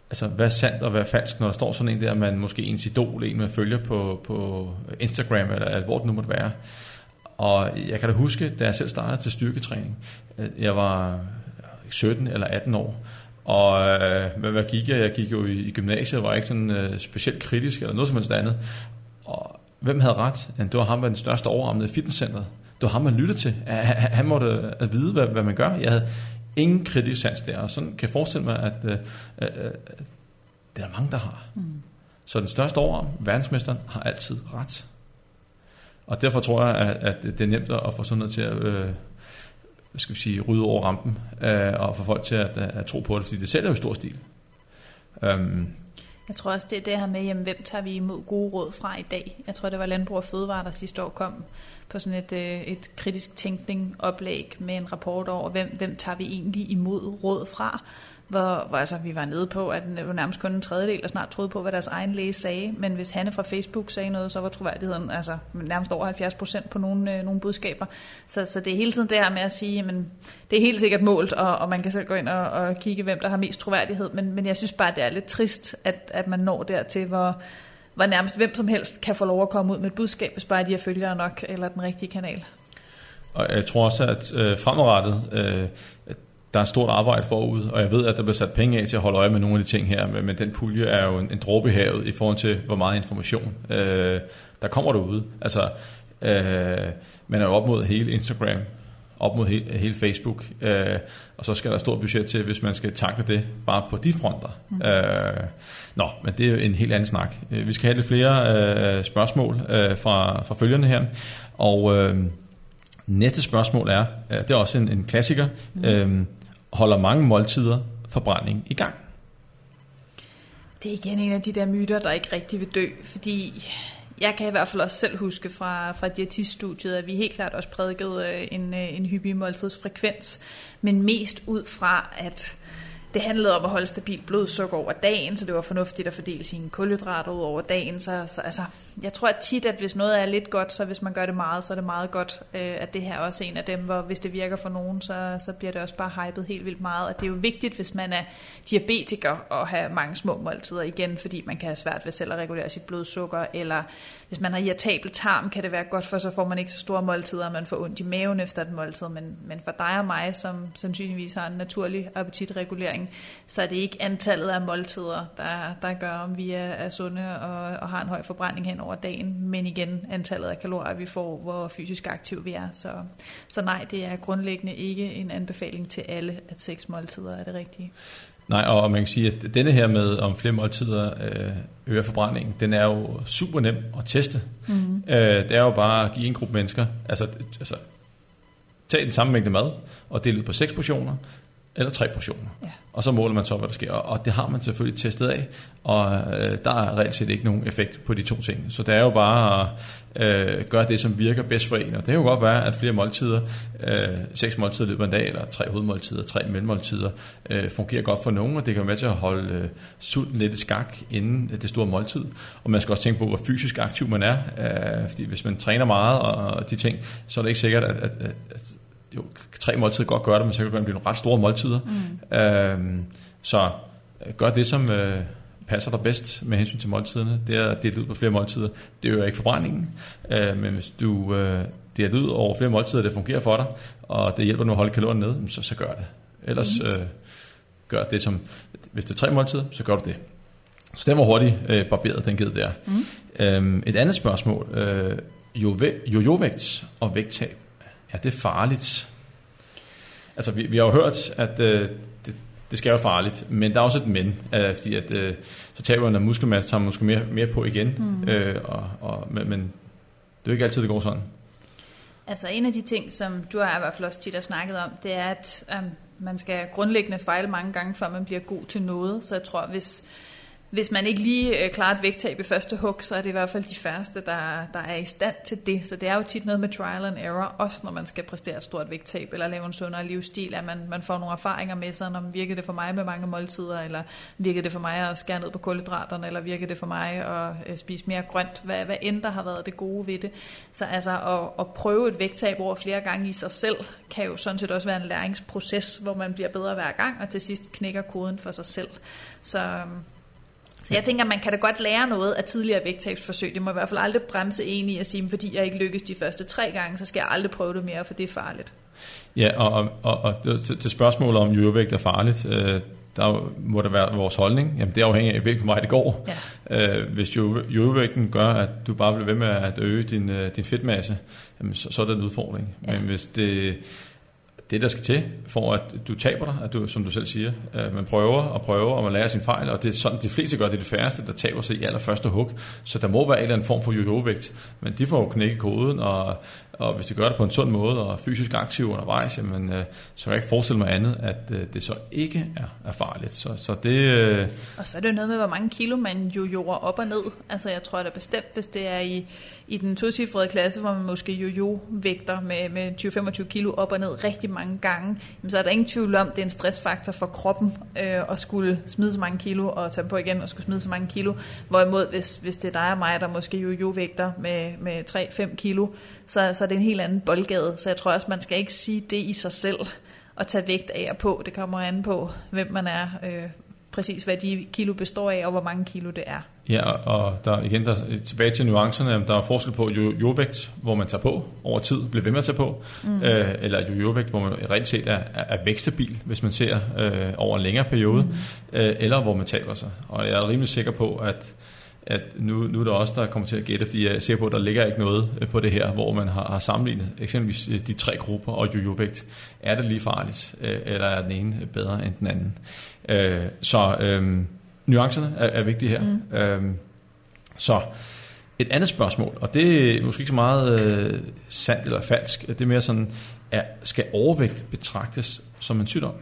altså, hvad er sandt og hvad er falsk, når der står sådan en der, man måske ens idol, en man følger på, på Instagram, eller, eller hvor det nu måtte være. Og jeg kan da huske, da jeg selv startede til styrketræning, jeg var 17 eller 18 år, og øh, hvad gik jeg? Jeg gik jo i, i gymnasiet, var ikke sådan øh, specielt kritisk eller noget som helst andet. Og hvem havde ret? Det var ham, der den største overarmede i fitnesscenteret. Det var ham, man lyttede til. Han måtte at vide, hvad, hvad man gør. Jeg havde ingen kritisk sans der, og sådan kan jeg forestille mig, at uh, uh, det er der mange, der har. Mm. Så den største overarm, verdensmesteren, har altid ret. Og derfor tror jeg, at, at det er nemt at få sådan noget til at uh, skal vi sige, rydde over rampen, uh, og få folk til at, at tro på det, fordi det sælger jo i stor stil. Um, jeg tror også, det er det her med, jamen, hvem tager vi imod gode råd fra i dag? Jeg tror, det var Landbrug og Fødevare, der sidste år kom på sådan et, øh, et kritisk tænkning oplæg med en rapport over, hvem, hvem tager vi egentlig imod råd fra? Hvor, hvor altså, vi var nede på, at det var nærmest kun en tredjedel, der snart troede på, hvad deres egen læge sagde. Men hvis Hanne fra Facebook sagde noget, så var troværdigheden altså, nærmest over 70 procent på nogle, øh, nogle budskaber. Så, så det er hele tiden det her med at sige, men det er helt sikkert målt, og, og man kan selv gå ind og, og kigge, hvem der har mest troværdighed. Men, men jeg synes bare, det er lidt trist, at, at man når dertil, hvor, hvor nærmest hvem som helst kan få lov at komme ud med et budskab, hvis bare de har følgere nok, eller den rigtige kanal. Og jeg tror også, at øh, fremadrettet, øh, der er stort arbejde forud, og jeg ved, at der bliver sat penge af til at holde øje med nogle af de ting her, men, men den pulje er jo en, en dråbe i havet i forhold til, hvor meget information øh, der kommer derude. Altså, øh, man er jo op mod hele Instagram, op mod hele, hele Facebook, øh, og så skal der stort budget til, hvis man skal takle det bare på de fronter. Mm. Øh, nå, men det er jo en helt anden snak. Øh, vi skal have lidt flere øh, spørgsmål øh, fra, fra følgerne her, og øh, næste spørgsmål er, øh, det er også en, en klassiker, mm. øh, holder mange måltider forbrænding i gang. Det er igen en af de der myter, der ikke rigtig vil dø, fordi jeg kan i hvert fald også selv huske fra, fra diætiststudiet, at vi helt klart også prædikede øh, en, øh, en hyppig måltidsfrekvens, men mest ud fra, at det handlede om at holde stabilt blodsukker over dagen, så det var fornuftigt at fordele sine kulhydrater ud over dagen. Så, så altså, jeg tror at tit, at hvis noget er lidt godt, så hvis man gør det meget, så er det meget godt, øh, at det her også er en af dem, hvor hvis det virker for nogen, så, så bliver det også bare hypet helt vildt meget. Og det er jo vigtigt, hvis man er diabetiker og have mange små måltider igen, fordi man kan have svært ved selv at regulere sit blodsukker, eller hvis man har irritabel tarm, kan det være godt, for så får man ikke så store måltider, og man får ondt i maven efter et måltid. Men, men for dig og mig, som sandsynligvis har en naturlig appetitregulering, ernæring, så er det ikke antallet af måltider, der, der gør, om vi er, er sunde og, og har en høj forbrænding hen over dagen, men igen antallet af kalorier, vi får, hvor fysisk aktiv vi er. Så, så nej, det er grundlæggende ikke en anbefaling til alle, at seks måltider er det rigtige. Nej, og man kan sige, at denne her med om flere måltider øh, øger forbrændingen, den er jo super nem at teste. Mm. Øh, det er jo bare at give en gruppe mennesker, altså, altså tage den samme mængde mad og dele ud på seks portioner, eller tre portioner. Ja. Og så måler man så, hvad der sker. Og det har man selvfølgelig testet af, og øh, der er reelt set ikke nogen effekt på de to ting. Så det er jo bare at øh, gøre det, som virker bedst for en. Og det kan jo godt være, at flere måltider, øh, seks måltider i løbet af en dag, eller tre hovedmåltider, tre mellemmåltider, øh, fungerer godt for nogen, og det kan være med til at holde øh, sulten lidt i skak inden det store måltid. Og man skal også tænke på, hvor fysisk aktiv man er. Øh, fordi hvis man træner meget og de ting, så er det ikke sikkert, at, at, at jo, tre måltider godt gøre det, men så kan det blive nogle ret store måltider. Mm. Øhm, så øh, gør det, som øh, passer dig bedst med hensyn til måltiderne. Det er at dele ud på flere måltider. Det øger ikke forbrændingen, øh, men hvis du øh, deler ud over flere måltider, det fungerer for dig, og det hjælper nu at holde kalorien nede, så, så gør det. Ellers mm. øh, gør det som, hvis det er tre måltider, så gør du det. Så den var hurtigt øh, barberet, den ged der. Mm. Øhm, et andet spørgsmål. Øh, jo-jo-vægt og vægttab er det farligt? Altså, vi, vi har jo hørt, at øh, det, det skal være farligt, men der er også et men, øh, fordi at, øh, så taber man muskelmasse, tager man måske mere, mere på igen, mm. øh, og, og, men, men det er jo ikke altid, det går sådan. Altså en af de ting, som du har i hvert fald også tit har snakket om, det er, at øh, man skal grundlæggende fejle mange gange, før man bliver god til noget. Så jeg tror, hvis hvis man ikke lige øh, klarer et vægttab i første hug, så er det i hvert fald de færreste, der, der er i stand til det. Så det er jo tit noget med trial and error, også når man skal præstere et stort vægttab eller lave en sundere livsstil, at man, man får nogle erfaringer med sig, om virkede virker det for mig med mange måltider, eller virker det for mig at skære ned på kulhydraterne, eller virker det for mig at øh, spise mere grønt, hvad, hvad end der har været det gode ved det. Så altså at, at prøve et vægttab over flere gange i sig selv, kan jo sådan set også være en læringsproces, hvor man bliver bedre hver gang, og til sidst knækker koden for sig selv. Så øhm, så jeg tænker, man kan da godt lære noget af tidligere vægttabsforsøg. Det må i hvert fald aldrig bremse en i at sige, fordi jeg ikke lykkes de første tre gange, så skal jeg aldrig prøve det mere, for det er farligt. Ja, og, og, og til, til spørgsmålet om jordvægt er farligt, øh, der må der være vores holdning. Jamen det afhænger af, hvilken vej det går. Ja. Øh, hvis jordvægten gør, at du bare bliver ved med at øge din, øh, din fedtmasse, jamen, så, så er det en udfordring. Ja. Men hvis det det, der skal til, for at du taber dig, at du, som du selv siger, at man prøver og prøver, og man lærer sin fejl, og det er sådan, de fleste gør, det er det færreste, der taber sig i allerførste hug. Så der må være en eller anden form for jojo-vægt, men de får jo knækket koden, og, og hvis de gør det på en sund måde, og fysisk aktiv undervejs, jamen, øh, så kan jeg ikke forestille mig andet, at øh, det så ikke er, er farligt. Så, så det, øh... Og så er det jo noget med, hvor mange kilo man jojoer op og ned. Altså jeg tror da bestemt, hvis det er i i den tocifrede klasse, hvor man måske jo-jo vægter med, med 20-25 kilo op og ned rigtig mange gange, jamen, så er der ingen tvivl om, at det er en stressfaktor for kroppen øh, at skulle smide så mange kilo og tage på igen og skulle smide så mange kilo. Hvorimod, hvis, hvis det er dig og mig, der måske jo-jo vægter med, med 3-5 kilo, så, så er det en helt anden boldgade. Så jeg tror også, man skal ikke sige det i sig selv at tage vægt af og på. Det kommer an på, hvem man er, øh, præcis hvad de kilo består af, og hvor mange kilo det er. Ja, og der, igen der, tilbage til nuancerne, der er forskel på jojovægt, hvor man tager på over tid, bliver ved med at tage på, mm. øh, eller jojovægt, hvor man reelt set er, er vækstabil, hvis man ser øh, over en længere periode, mm. øh, eller hvor man taber sig. Og jeg er rimelig sikker på, at at nu, nu er der også der kommer til at gætte, fordi jeg ser på, at der ligger ikke noget øh, på det her, hvor man har, har sammenlignet eksempelvis øh, de tre grupper og jojovægt. Er det lige farligt, øh, eller er den ene bedre end den anden? Så øh, nuancerne er, er vigtige her. Mm. Øhm, så et andet spørgsmål, og det er måske ikke så meget øh, sandt eller falsk, det er mere sådan, er, skal overvægt betragtes som en sygdom?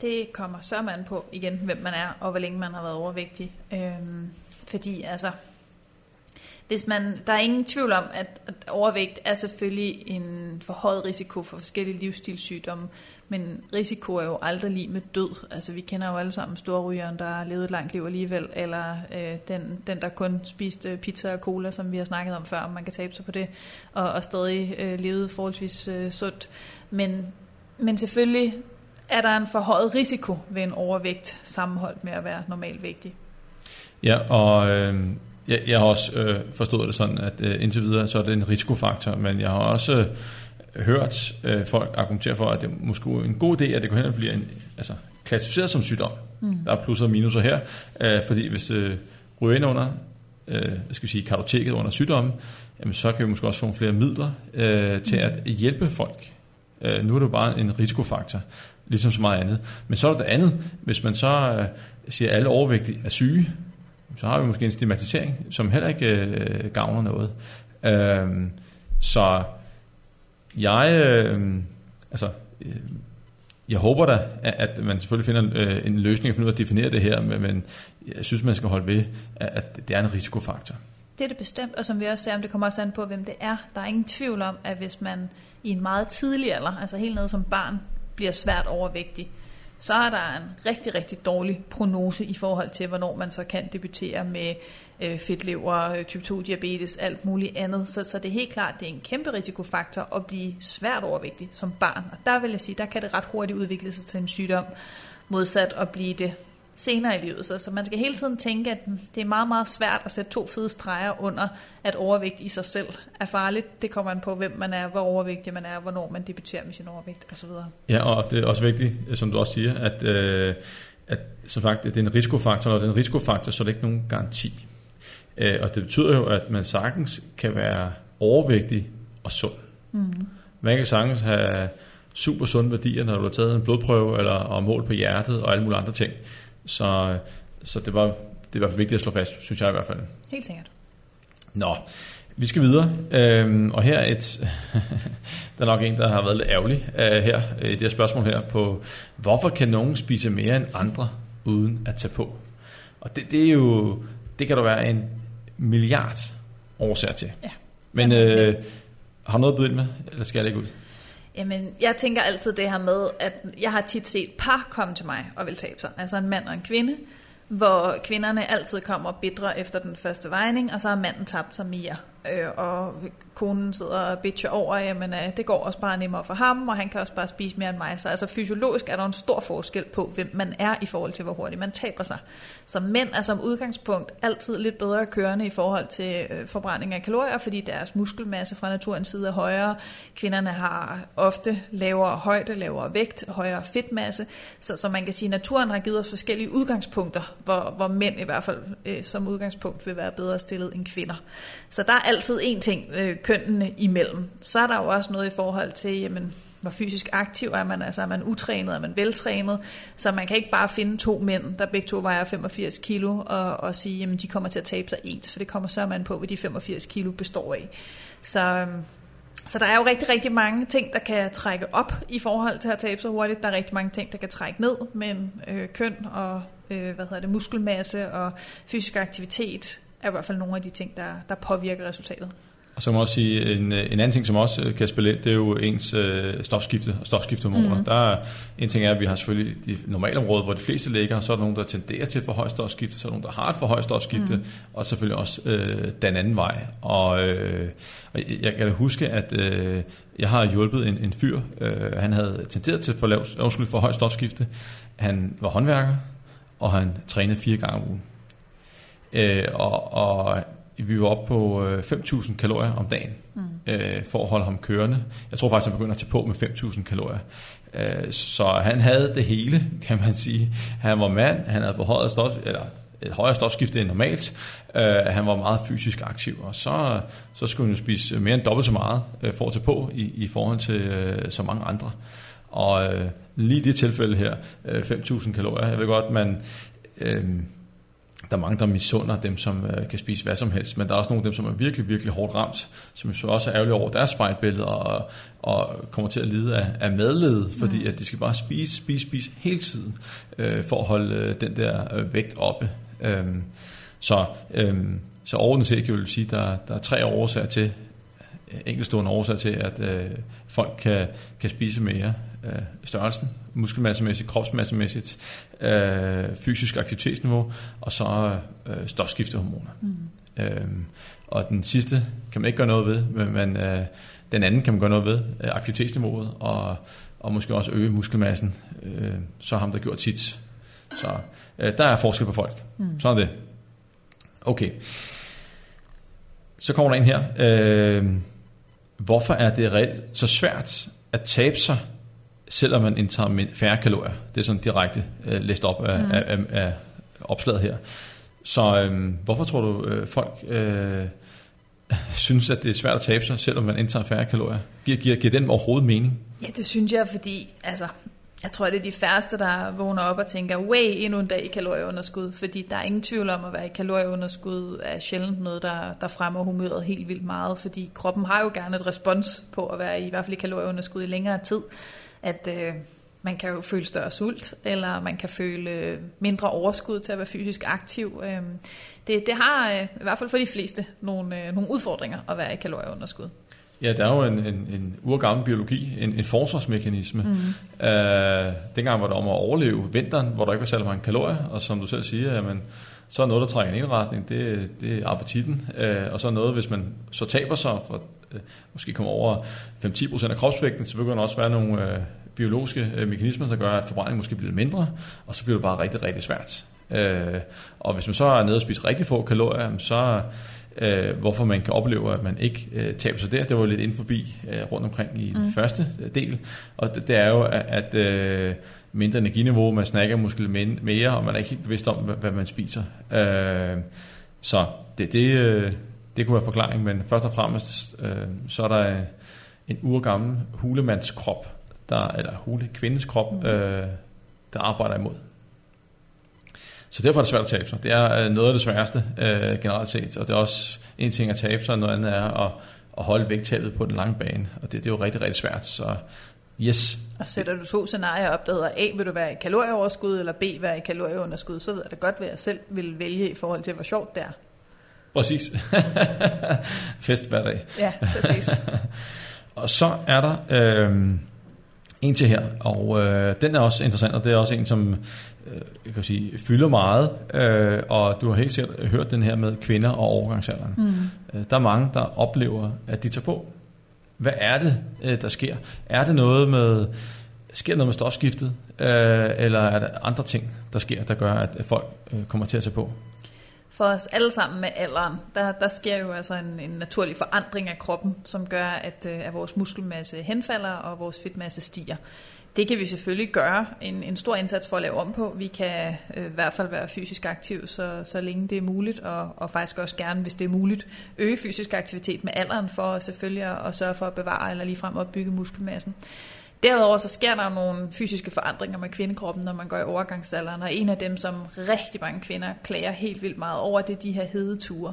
Det kommer så man på igen, hvem man er, og hvor længe man har været overvægtig. Øhm, fordi altså, hvis man, der er ingen tvivl om, at, at overvægt er selvfølgelig en forhøjet risiko for forskellige livsstilssygdomme, men risiko er jo aldrig lige med død. Altså vi kender jo alle sammen storrygeren, der har levet et langt liv alligevel, eller øh, den, den, der kun spiste pizza og cola, som vi har snakket om før, om man kan tabe sig på det, og, og stadig øh, levede forholdsvis øh, sundt. Men, men selvfølgelig er der en forhøjet risiko ved en overvægt sammenholdt med at være normalvægtig. Ja, og øh, jeg, jeg har også øh, forstået det sådan, at øh, indtil videre så er det en risikofaktor, men jeg har også øh, hørt øh, folk argumentere for, at det måske er en god idé, at det går hen og bliver en, altså klassificeret som sygdom. Mm. Der er plusser og minuser her, øh, fordi hvis øh, ryger ind under, øh, skal vi sige, kartoteket under sygdommen, jamen så kan vi måske også få flere midler øh, til at hjælpe folk. Øh, nu er det jo bare en risikofaktor, ligesom så meget andet. Men så er der det andet, hvis man så øh, siger, at alle overvægtige er syge, så har vi måske en stigmatisering, som heller ikke øh, gavner noget. Øh, så jeg, øh, altså, øh, jeg håber da, at man selvfølgelig finder øh, en løsning at finde ud af at definere det her, men jeg synes, man skal holde ved, at det er en risikofaktor. Det er det bestemt, og som vi også ser, om det kommer også an på, hvem det er. Der er ingen tvivl om, at hvis man i en meget tidlig alder, altså helt ned som barn, bliver svært overvægtig, så er der en rigtig, rigtig dårlig prognose i forhold til, hvornår man så kan debutere med øh, fedtlever, øh, type 2 diabetes, alt muligt andet. Så, så det er helt klart, det er en kæmpe risikofaktor at blive svært overvægtig som barn. Og der vil jeg sige, der kan det ret hurtigt udvikle sig til en sygdom, modsat at blive det senere i livet. Så, så man skal hele tiden tænke, at det er meget, meget svært at sætte to fede streger under, at overvægt i sig selv er farligt. Det kommer an på, hvem man er, hvor overvægtig man er, hvornår man debuterer med sin overvægt osv. Ja, og det er også vigtigt, som du også siger, at, øh, at som sagt, det er en risikofaktor, og det er en risikofaktor, så er det ikke nogen garanti. Øh, og det betyder jo, at man sagtens kan være overvægtig og sund. Mm. Man kan sagtens have super sunde værdier, når du har taget en blodprøve eller og mål på hjertet og alle mulige andre ting. Så, så det, var, det er i hvert fald vigtigt at slå fast, synes jeg i hvert fald. Helt sikkert. Nå, vi skal videre. Øhm, og her er et, der er nok en, der har været lidt ærgerlig øh, her, i det her spørgsmål her på, hvorfor kan nogen spise mere end andre uden at tage på? Og det, det er jo, det kan der være en milliard årsager til. Ja. Men øh, har noget at byde ind med, eller skal jeg lægge ud? Jamen, jeg tænker altid det her med, at jeg har tit set par komme til mig og vil tabe sig. Altså en mand og en kvinde, hvor kvinderne altid kommer bidre efter den første vejning, og så har manden tabt sig mere. Øh, og konen sidder og bitcher over, jamen øh, det går også bare nemmere for ham, og han kan også bare spise mere end mig. Så altså fysiologisk er der en stor forskel på, hvem man er i forhold til, hvor hurtigt man taber sig. Så mænd er som udgangspunkt altid lidt bedre kørende i forhold til øh, forbrænding af kalorier, fordi deres muskelmasse fra naturens side er højere. Kvinderne har ofte lavere højde, lavere vægt, højere fedtmasse. Så, så man kan sige, at naturen har givet os forskellige udgangspunkter, hvor, hvor mænd i hvert fald øh, som udgangspunkt vil være bedre stillet end kvinder. Så der er altid en ting, øh, kønnene imellem. Så er der jo også noget i forhold til, jamen, hvor fysisk aktiv er man, altså er man utrænet, er man veltrænet, så man kan ikke bare finde to mænd, der begge to vejer 85 kilo, og, og sige, jamen de kommer til at tabe sig ens, for det kommer så man på, hvad de 85 kilo består af. Så, øhm, så der er jo rigtig, rigtig mange ting, der kan trække op i forhold til at tabe sig hurtigt. Der er rigtig mange ting, der kan trække ned, men øh, køn og øh, hvad hedder det, muskelmasse og fysisk aktivitet er i hvert fald nogle af de ting, der, der påvirker resultatet. Og så må jeg også sige, en, en anden ting, som også øh, kan spille ind, det er jo ens øh, stofskifte og stofskiftehormoner. Mm. Der er, en ting er, at vi har selvfølgelig de normale områder, hvor de fleste ligger, så er der nogen, der tenderer til for højt stofskifte, så er der nogen, der har et for højt stofskifte, mm. og selvfølgelig også øh, den anden vej. Og, øh, og jeg kan da huske, at øh, jeg har hjulpet en, en fyr, øh, han havde tenderet til for, lav, undskyld, for højt stofskifte. Han var håndværker, og han trænede fire gange om ugen. Øh, og, og vi var oppe på 5.000 øh, kalorier om dagen, mm. øh, for at holde ham kørende. Jeg tror faktisk, han begynder at tage på med 5.000 kalorier. Øh, så han havde det hele, kan man sige. Han var mand, han havde forhøjet stof, eller et højere stofskifte end normalt. Øh, han var meget fysisk aktiv, og så, så skulle han jo spise mere end dobbelt så meget øh, for at tage på i, i forhold til øh, så mange andre. Og øh, lige i det tilfælde her, øh, 5.000 kalorier. Jeg ved godt, man... Øh, der er mange, der misunder dem, som øh, kan spise hvad som helst, men der er også nogle af dem, som er virkelig, virkelig hårdt ramt, som så også er ærgerlige over deres spejlbillede og, og kommer til at lide af, af medlede, fordi mm. at de skal bare spise, spise, spise hele tiden øh, for at holde øh, den der øh, vægt oppe. Øhm, så, øhm, så overordnet set kan jeg sige, at der, der er tre årsager til, enkeltstående årsager til, at øh, folk kan, kan spise mere. Øh, størrelsen, muskelmassemæssigt, kropsmassemæssigt, øh, fysisk aktivitetsniveau, og så øh, stofskiftehormoner. Mm. Øh, og den sidste kan man ikke gøre noget ved, men, men øh, den anden kan man gøre noget ved, øh, aktivitetsniveauet, og, og måske også øge muskelmassen. Øh, så har ham der gjort tit. Så øh, der er forskel på folk. Mm. Sådan er det. Okay. Så kommer der en her. Øh, hvorfor er det reelt så svært at tabe sig selvom man indtager færre kalorier. Det er sådan direkte øh, læst op af, mm. af, af, af opslaget her. Så øh, hvorfor tror du, øh, folk øh, synes, at det er svært at tabe sig, selvom man indtager færre kalorier? Giver, giver, giver den overhovedet mening? Ja, det synes jeg, fordi altså, jeg tror, det er de færreste, der vågner op og tænker, way, endnu en dag i kalorieunderskud, fordi der er ingen tvivl om at være i kalorieunderskud, er sjældent noget, der, der fremmer humøret helt vildt meget, fordi kroppen har jo gerne et respons på at være i, i hvert fald i kalorieunderskud i længere tid, at øh, man kan jo føle større sult, eller man kan føle mindre overskud til at være fysisk aktiv. Øh, det, det har øh, i hvert fald for de fleste nogle, øh, nogle udfordringer at være i kalorieunderskud. Ja, der er jo en, en, en urgammel biologi, en, en forsvarsmekanisme. Mm. Øh, dengang var det om at overleve vinteren, hvor der ikke var særlig mange kalorier, og som du selv siger, jamen, så er noget, der trækker en indretning, det, det er appetitten. Øh, og så er noget, hvis man så taber sig, for øh, måske kommer over 5-10% af kropsvægten, så begynder der også være nogle øh, biologiske øh, mekanismer, der gør, at forbrændingen måske bliver mindre, og så bliver det bare rigtig, rigtig svært. Øh, og hvis man så er nede og spiser rigtig få kalorier, så øh, hvorfor man kan opleve, at man ikke øh, taber sig der. Det var lidt inden forbi øh, rundt omkring i mm. den første øh, del. Og det, det er jo, at, at øh, mindre energiniveau, man snakker måske mere, og man er ikke helt bevidst om, hvad, hvad man spiser. Øh, så det, det, øh, det kunne være forklaring, men først og fremmest, øh, så er der en urgammel hulemandskrop, der, eller hulekvindes krop, mm. øh, der arbejder imod. Så derfor er det svært at tabe sig. Det er øh, noget af det sværeste øh, generelt set, og det er også en ting at tabe sig, og noget andet er at, at holde vægttabet på den lange bane, og det, det er jo rigtig, rigtig svært. Så yes. Og sætter du to scenarier op, der hedder A, vil du være i kalorieoverskud, eller B, være i kalorieunderskud, så ved jeg da godt, hvad jeg selv vil vælge i forhold til, hvor sjovt det er. Præcis. Fest hver dag. Ja, præcis. og så er der øh, en til her, og øh, den er også interessant, og det er også en, som øh, jeg kan sige, fylder meget, øh, og du har helt sikkert hørt den her med kvinder og overgangsalderen. Mm. Øh, der er mange, der oplever, at de tager på. Hvad er det, øh, der sker? Er det noget med, sker noget med stofskiftet, øh, eller er der andre ting, der sker, der gør, at folk øh, kommer til at tage på? For os alle sammen med alderen, der, der sker jo altså en, en naturlig forandring af kroppen, som gør, at, øh, at vores muskelmasse henfalder, og vores fedtmasse stiger. Det kan vi selvfølgelig gøre en, en stor indsats for at lave om på. Vi kan øh, i hvert fald være fysisk aktiv, så, så længe det er muligt, og, og faktisk også gerne, hvis det er muligt, øge fysisk aktivitet med alderen for selvfølgelig at, at sørge for at bevare eller ligefrem opbygge muskelmassen. Derudover så sker der nogle fysiske forandringer med kvindekroppen, når man går i overgangsalderen, og en af dem, som rigtig mange kvinder klager helt vildt meget over, det er de her hedeture.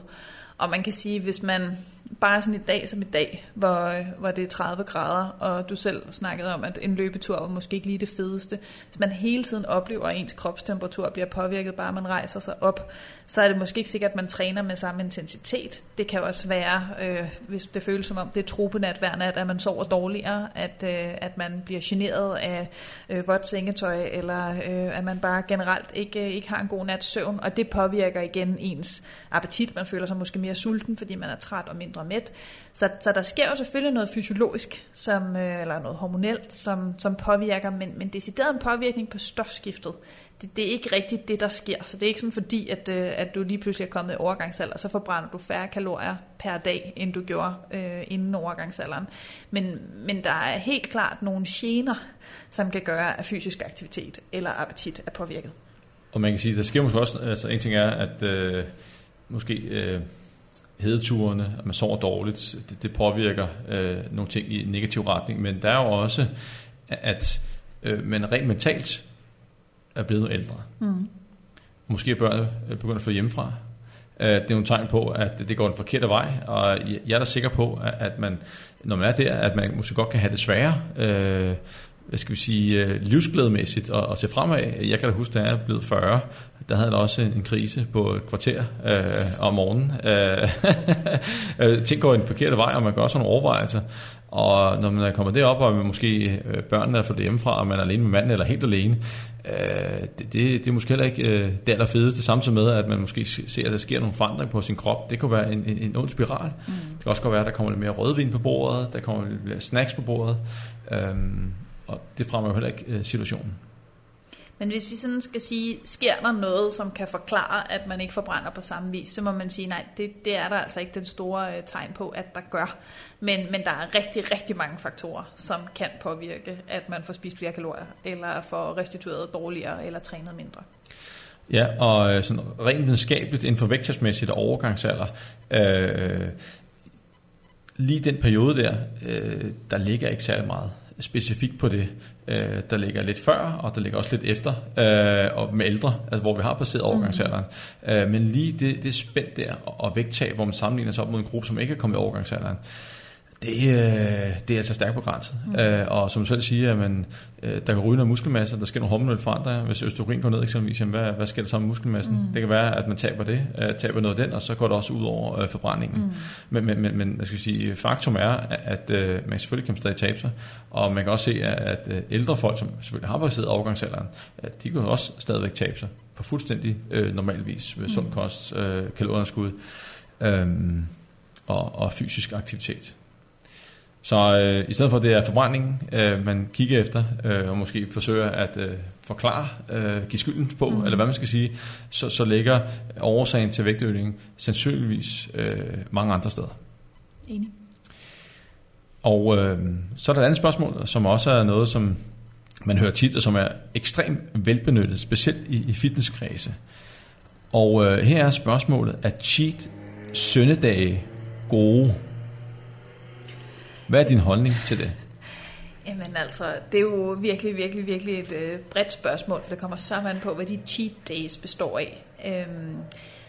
Og man kan sige, hvis man bare sådan i dag som i dag, hvor, hvor det er 30 grader, og du selv snakkede om, at en løbetur var måske ikke lige det fedeste. Hvis man hele tiden oplever, at ens kropstemperatur bliver påvirket, bare man rejser sig op, så er det måske ikke sikkert, at man træner med samme intensitet. Det kan også være, øh, hvis det føles som om det er tropenat hver nat, at man sover dårligere, at, øh, at man bliver generet af øh, vådt sengetøj, eller øh, at man bare generelt ikke, øh, ikke har en god nats søvn, og det påvirker igen ens appetit. Man føler sig måske mere sulten, fordi man er træt og mindre mæt. Så, så der sker jo selvfølgelig noget fysiologisk, som, øh, eller noget hormonelt, som, som påvirker, men, men decideret en påvirkning på stofskiftet, det, det er ikke rigtigt det, der sker. Så det er ikke sådan fordi, at, øh, at du lige pludselig er kommet i overgangsalder, så forbrænder du færre kalorier per dag, end du gjorde øh, inden overgangsalderen. Men, men der er helt klart nogle gener, som kan gøre, at fysisk aktivitet eller appetit er påvirket. Og man kan sige, der sker måske også, altså en ting er, at øh, måske øh, hedeturene, at man sover dårligt, det, det påvirker øh, nogle ting i negativ retning, men der er jo også, at øh, man rent mentalt er blevet ældre. Mm. Måske er børnene begyndt at få hjemmefra. Øh, det er nogle tegn på, at det går en forkert vej, og jeg er da sikker på, at man, når man er der, at man måske godt kan have det sværere, øh, hvad skal vi sige, øh, livsglædemæssigt og, og se fremad. Jeg kan da huske, da jeg er blevet 40, der havde der også en, krise på et kvarter øh, om morgenen. Øh, ting går i den forkerte vej, og man gør også nogle overvejelser. Og når man er kommet derop, og man måske øh, børnene er fået hjemmefra, og man er alene med manden, eller helt alene, øh, det, det, er måske heller ikke øh, det allerfedeste, samtidig med, at man måske ser, at der sker nogle forandringer på sin krop. Det kunne være en, en, en ond spiral. Mm. Det kan også godt være, at der kommer lidt mere rødvin på bordet, der kommer lidt snacks på bordet, øh, og det fremmer jo heller ikke øh, situationen. Men hvis vi sådan skal sige, sker der noget, som kan forklare, at man ikke forbrænder på samme vis, så må man sige, nej, det, det er der altså ikke den store øh, tegn på, at der gør. Men, men der er rigtig, rigtig mange faktorer, som kan påvirke, at man får spist flere kalorier, eller får restitueret dårligere, eller trænet mindre. Ja, og øh, sådan rent videnskabeligt inden for vægttabsmæssigt og overgangsalder, øh, lige den periode der, øh, der ligger ikke særlig meget specifikt på det. Øh, der ligger lidt før, og der ligger også lidt efter, øh, og med ældre, altså hvor vi har passeret overgangsalderen. Mm. Øh, men lige det, det spænd der, og, vægttab, hvor man sammenligner sig op mod en gruppe, som ikke er kommet i overgangsalderen, det, øh, det er altså stærkt begrænset. Mm. Øh, og som du selv siger, man, øh, der kan ryge noget muskelmasse, der sker nogle hormonelle forandringer. Hvis østrogen går ned eksempelvis, jamen, hvad, hvad sker der så med muskelmassen? Mm. Det kan være, at man taber det, øh, taber noget af den, og så går det også ud over øh, forbrændingen. Mm. Men, men, men, men jeg skal sige, faktum er, at øh, man selvfølgelig kan stadig tabe sig, og man kan også se, at, ældre folk, som selvfølgelig har passeret overgangsalderen, at de kan også stadigvæk tabe sig på fuldstændig øh, normal vis med sund mm. kost, øh, kalorieunderskud øh, og, og fysisk aktivitet. Så øh, i stedet for at det er forbrændingen, øh, man kigger efter, øh, og måske forsøger at øh, forklare, øh, give skylden på, mm. eller hvad man skal sige, så, så ligger årsagen til vægtøgningen sandsynligvis øh, mange andre steder. Enig. Og øh, så er der et andet spørgsmål, som også er noget, som man hører tit, og som er ekstremt velbenyttet, specielt i, i fitnesskredse. Og øh, her er spørgsmålet, er cheat søndedage gode? Hvad er din holdning til det? Jamen altså, det er jo virkelig, virkelig, virkelig et øh, bredt spørgsmål, for det kommer så an på, hvad de cheat days består af. Øhm,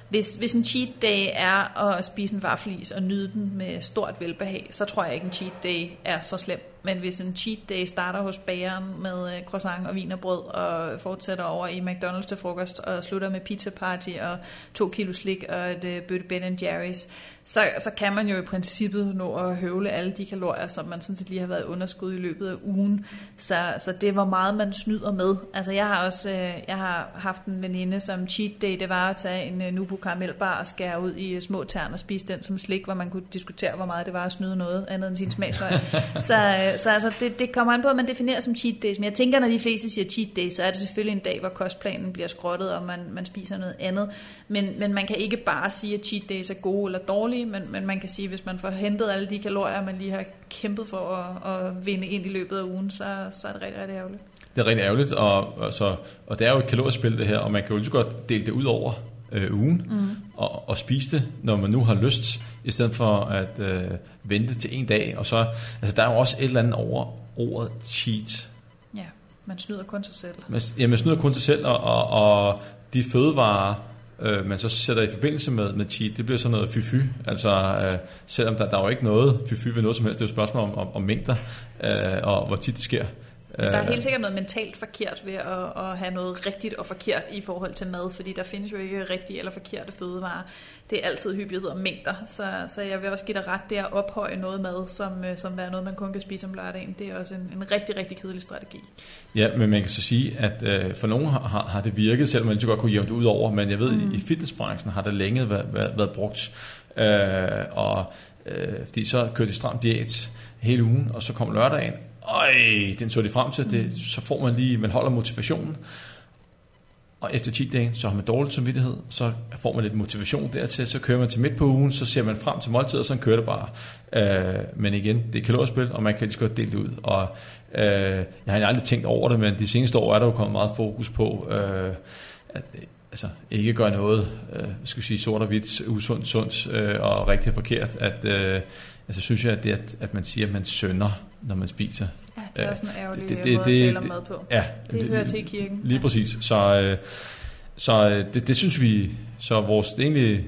hvis, hvis en cheat day er at spise en vaffelis og nyde den med stort velbehag, så tror jeg ikke, en cheat day er så slem. Men hvis en cheat day starter hos bageren med øh, croissant og vin og brød, og fortsætter over i McDonald's til frokost, og slutter med pizza party og to kilo slik og et øh, bøtte Ben Jerry's, så, så kan man jo i princippet nå at høvle alle de kalorier, som man sådan set lige har været underskud i løbet af ugen. Så, så det var meget, man snyder med. Altså jeg har også øh, jeg har haft en veninde, som cheat day, det var at tage en øh, Nubu karamelbar og skære ud i øh, små tern og spise den som slik, hvor man kunne diskutere, hvor meget det var at snyde noget andet end sin smagsløg. så, Øh, så altså, det, det kommer an på, at man definerer som cheat days. Men jeg tænker, når de fleste siger cheat days, så er det selvfølgelig en dag, hvor kostplanen bliver skrottet, og man, man spiser noget andet. Men, men man kan ikke bare sige, at cheat days er gode eller dårlige, men, men man kan sige, at hvis man får hentet alle de kalorier, man lige har kæmpet for at, at vinde ind i løbet af ugen, så, så er det rigtig, rigtig ærgerligt. Det er rigtig ærgerligt, og, så og det er jo et kaloriespil det her, og man kan jo lige så godt dele det ud over øh, ugen mm. og, og spise det, når man nu har lyst, i stedet for at øh, vente til en dag. Og så, altså, der er jo også et eller andet over ordet cheat. Ja, man snyder kun sig selv. Man, ja, man snyder kun sig selv, og, og, og de fødevarer, øh, man så sætter i forbindelse med, med cheat, det bliver sådan noget fy-fy. Altså, øh, selvom der, der er jo ikke noget fy-fy ved noget som helst, det er jo et spørgsmål om, om, om mængder, øh, og hvor tit det sker. Der er helt sikkert noget mentalt forkert ved at, at have noget rigtigt og forkert i forhold til mad, fordi der findes jo ikke rigtige eller forkerte fødevarer. Det er altid hyppighed og mængder, så, så jeg vil også give dig ret, det at ophøje noget mad, som, øh, som er noget, man kun kan spise om lørdagen. Det er også en, en rigtig, rigtig kedelig strategi. Ja, men man kan så sige, at øh, for nogen har, har det virket, selvom man ikke godt kunne jævne det ud over, men jeg ved, mm. i fitnessbranchen har det længe været, været, været brugt. Øh, og øh, fordi så kørte de stram diæt hele ugen, og så kom lørdagen, øj, den så de frem til, det, så får man lige, man holder motivationen, og efter cheat dagen, så har man dårlig samvittighed, så får man lidt motivation dertil, så kører man til midt på ugen, så ser man frem til måltid, og så kører det bare. Øh, men igen, det er kaloriespil, og man kan lige så godt dele det ud. Og øh, jeg har aldrig tænkt over det, men de seneste år er der jo kommet meget fokus på, øh, at altså, ikke gøre noget, øh, skal sige, sort og hvidt, usundt, sundt øh, og rigtig forkert. At, øh, altså synes jeg, at det, at, at man siger, at man sønder, når man spiser. Ja, det er også en ærgerlig det, det, måde det, at tale om mad på. Ja, det, det hører til i kirken. Lige ja. præcis. Så, øh, så øh, det, det synes vi, så vores, det egentlig,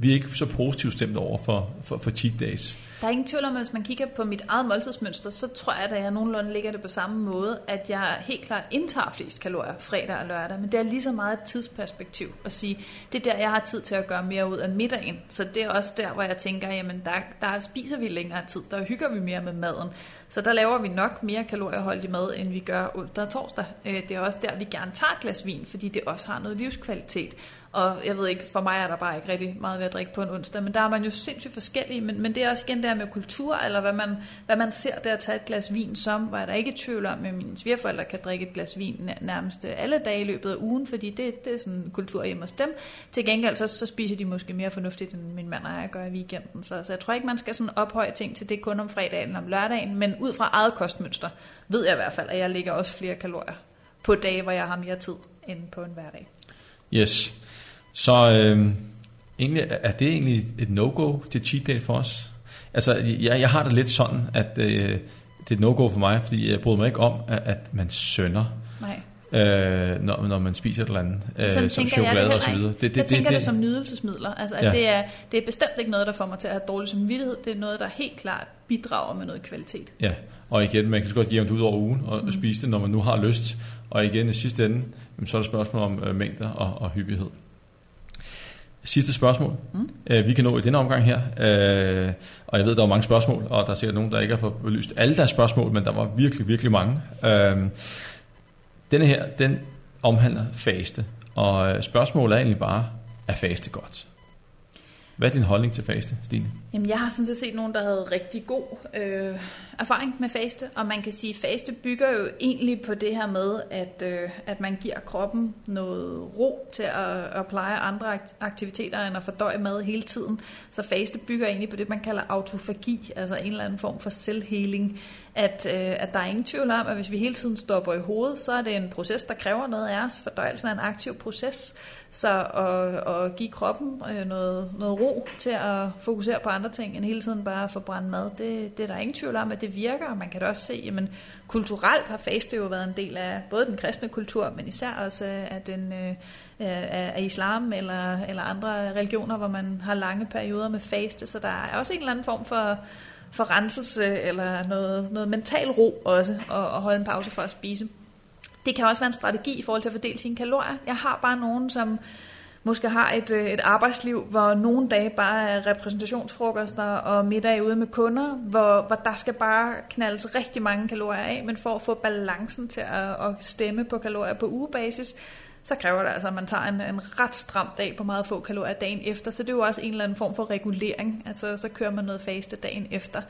vi er ikke så positivt stemt over for, for, for cheat days. Der er ingen tvivl om, at hvis man kigger på mit eget måltidsmønster, så tror jeg, at jeg nogenlunde ligger det på samme måde, at jeg helt klart indtager flest kalorier fredag og lørdag, men det er lige så meget et tidsperspektiv at sige, det er der, jeg har tid til at gøre mere ud af middagen. Så det er også der, hvor jeg tænker, jamen der, der spiser vi længere tid, der hygger vi mere med maden. Så der laver vi nok mere kalorieholdig mad, end vi gør onsdag og torsdag. Øh, det er også der, vi gerne tager et glas vin, fordi det også har noget livskvalitet. Og jeg ved ikke, for mig er der bare ikke rigtig meget ved at drikke på en onsdag, men der er man jo sindssygt forskellige, men, men det er også igen der med kultur, eller hvad man, hvad man ser der at tage et glas vin som, hvor jeg der ikke i tvivl om, at mine svigerforældre kan drikke et glas vin nærmest øh, alle dage i løbet af ugen, fordi det, det er sådan en kultur hjemme hos dem. Til gengæld så, så spiser de måske mere fornuftigt, end min mand og jeg gør i weekenden. Så, så jeg tror ikke, man skal sådan ophøje ting til det kun om fredagen eller om lørdagen, men ud fra eget kostmønster ved jeg i hvert fald, at jeg ligger også flere kalorier på dage, hvor jeg har mere tid end på en hverdag. Yes. Så øh, egentlig, er det egentlig et no-go til cheat day for os? Altså, jeg, jeg har det lidt sådan, at øh, det er et no-go for mig, fordi jeg bryder mig ikke om, at, at man sønder. Nej. Øh, når, når man spiser et eller andet, øh, som chokolade jeg og så videre. Det, det, jeg tænker det, det som nydelsesmidler. Altså, at ja. det, er, det er bestemt ikke noget, der får mig til at have dårlig samvittighed. Det er noget, der helt klart bidrager med noget kvalitet. Ja, og igen, man kan godt give det ud over ugen og mm. spise det, når man nu har lyst. Og igen, i sidste ende, så er det spørgsmål om øh, mængder og, og hyppighed. Sidste spørgsmål, mm. øh, vi kan nå i denne omgang her. Øh, og jeg ved, der var mange spørgsmål, og der er sikkert nogen, der ikke har fået belyst alle deres spørgsmål, men der var virkelig, virkelig mange. Øh, denne her, den omhandler faste. Og øh, spørgsmålet er egentlig bare, er faste godt? Hvad er din holdning til faste, Stine? Jamen, jeg har sådan set set nogen, der havde rigtig god øh, erfaring med faste, og man kan sige, at faste bygger jo egentlig på det her med, at, øh, at man giver kroppen noget ro til at, at pleje andre aktiviteter end at fordøje mad hele tiden. Så faste bygger egentlig på det, man kalder autofagi, altså en eller anden form for selvheling. At, øh, at der er ingen tvivl om, at hvis vi hele tiden stopper i hovedet, så er det en proces, der kræver noget af os. Fordøjelsen er en aktiv proces. Så at, at give kroppen øh, noget, noget ro til at fokusere på andre ting, end hele tiden bare at forbrænde mad, det, det er der ingen tvivl om, at det virker. Og man kan da også se, at kulturelt har faste jo været en del af både den kristne kultur, men især også af, den, øh, af, af islam eller, eller andre religioner, hvor man har lange perioder med faste. Så der er også en eller anden form for, for renselse eller noget, noget mental ro også, og, at holde en pause for at spise. Det kan også være en strategi i forhold til at fordele sine kalorier. Jeg har bare nogen, som måske har et, øh, et arbejdsliv, hvor nogle dage bare er repræsentationsfrokoster og middag ude med kunder, hvor, hvor der skal bare knaldes rigtig mange kalorier af, men for at få balancen til at, at stemme på kalorier på ugebasis, så kræver det altså, at man tager en, en ret stram dag på meget få kalorier dagen efter. Så det er jo også en eller anden form for regulering. Altså så kører man noget faste dagen efter.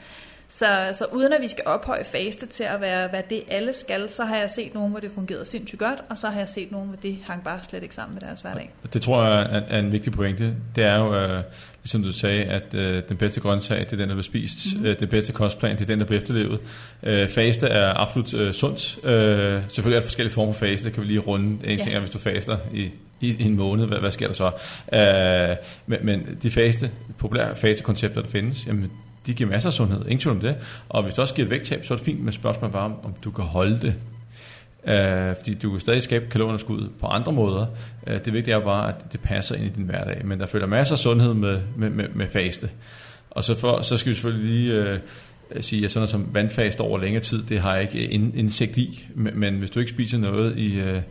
Så, så uden at vi skal ophøje faste til at være, være det alle skal, så har jeg set nogen, hvor det fungerede sindssygt godt, og så har jeg set nogen, hvor det hang bare slet ikke sammen med deres hverdag. Det tror jeg er, en vigtig pointe. Det er jo, øh, ligesom du sagde, at øh, den bedste grøntsag, det er den, der bliver spist. Mm-hmm. Øh, den bedste kostplan, det er den, der bliver efterlevet. Øh, faste er absolut øh, sundt. Øh, selvfølgelig er der forskellige former for faste. Det kan vi lige runde. En ja. ting er, hvis du faster i i, i en måned, hvad, hvad sker der så? Øh, men, men de faste, populære faste-koncepter, der findes, jamen, de giver masser af sundhed, ingen tvivl om det. Og hvis du også giver et vægttab, så er det fint, med spørgsmålet bare om, om du kan holde det. Øh, fordi du kan stadig skabe kalorieunderskud på andre måder. Øh, det vigtige er bare, at det passer ind i din hverdag. Men der følger masser af sundhed med, med, med, med faste. Og så, for, så skal vi selvfølgelig lige øh, sige, at sådan noget som vandfast over længere tid, det har jeg ikke indsigt i. Men, men hvis du ikke spiser noget i... Øh,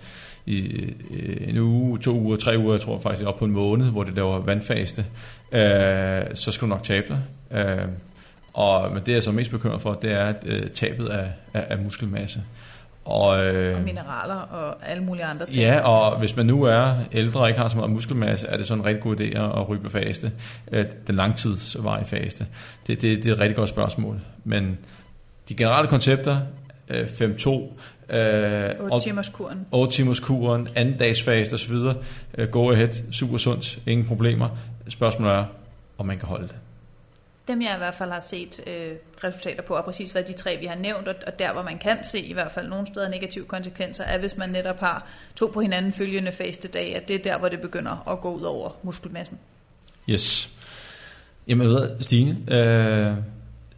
i øh, en uge, to uger, tre uger, jeg tror faktisk op på en måned, hvor det laver vandfaste, øh, så skal du nok tabe dig. Øh, og, men det jeg så mest bekymret for, det er øh, tabet af, af, af muskelmasse. Og, øh, og mineraler og alle mulige andre ting. Ja, og hvis man nu er ældre og ikke har så meget muskelmasse, er det så en rigtig god idé at ryge på faste. Øh, den langtidsvarige faste. Det, det, det er et rigtig godt spørgsmål. Men de generelle koncepter, øh, 5-2, øh, 8 timers kuren. 8 timers kuren, anden dags fast osv. Øh, go ahead, super sundt, ingen problemer. Spørgsmålet er, om man kan holde det. Dem jeg i hvert fald har set øh, resultater på, og præcis hvad de tre vi har nævnt, og, og der hvor man kan se i hvert fald nogle steder negative konsekvenser, er hvis man netop har to på hinanden følgende faste dag, at det er der hvor det begynder at gå ud over muskelmassen. Yes. Jamen ved Stine, øh,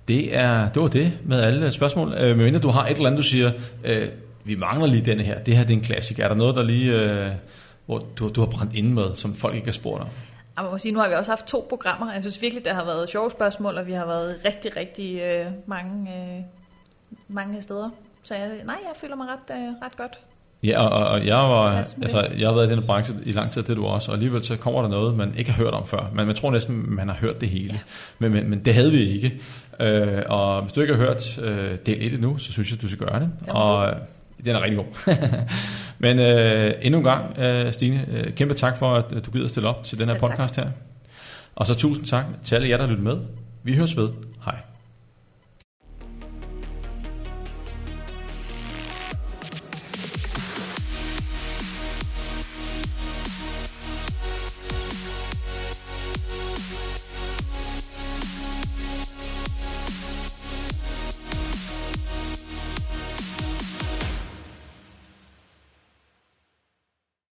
det, er, det var det med alle spørgsmål. Øh, men du har et eller andet, du siger, øh, vi mangler lige denne her. Det her det er en klassiker. Er der noget, der lige, øh, hvor du, du har brændt ind med, som folk ikke har spurgt om? Jeg må sige, nu har vi også haft to programmer. Jeg synes virkelig, der har været sjove spørgsmål, og vi har været rigtig, rigtig øh, mange, øh, mange steder. Så jeg, nej, jeg føler mig ret, øh, ret godt. Ja, og, og jeg, var, altså, jeg har været i den branche i lang tid, det du også, og alligevel så kommer der noget, man ikke har hørt om før. Men man tror næsten, man har hørt det hele. Ja. Men, men, men det havde vi ikke. Øh, og hvis du ikke har hørt øh, del 1 endnu, så synes jeg, du skal gøre det. Og Den er rigtig god. Men øh, endnu en gang, øh, Stine, øh, kæmpe tak for, at du gider stille op til den her podcast her. Og så tusind tak til alle jer, der lytter med. Vi høres ved. Hej.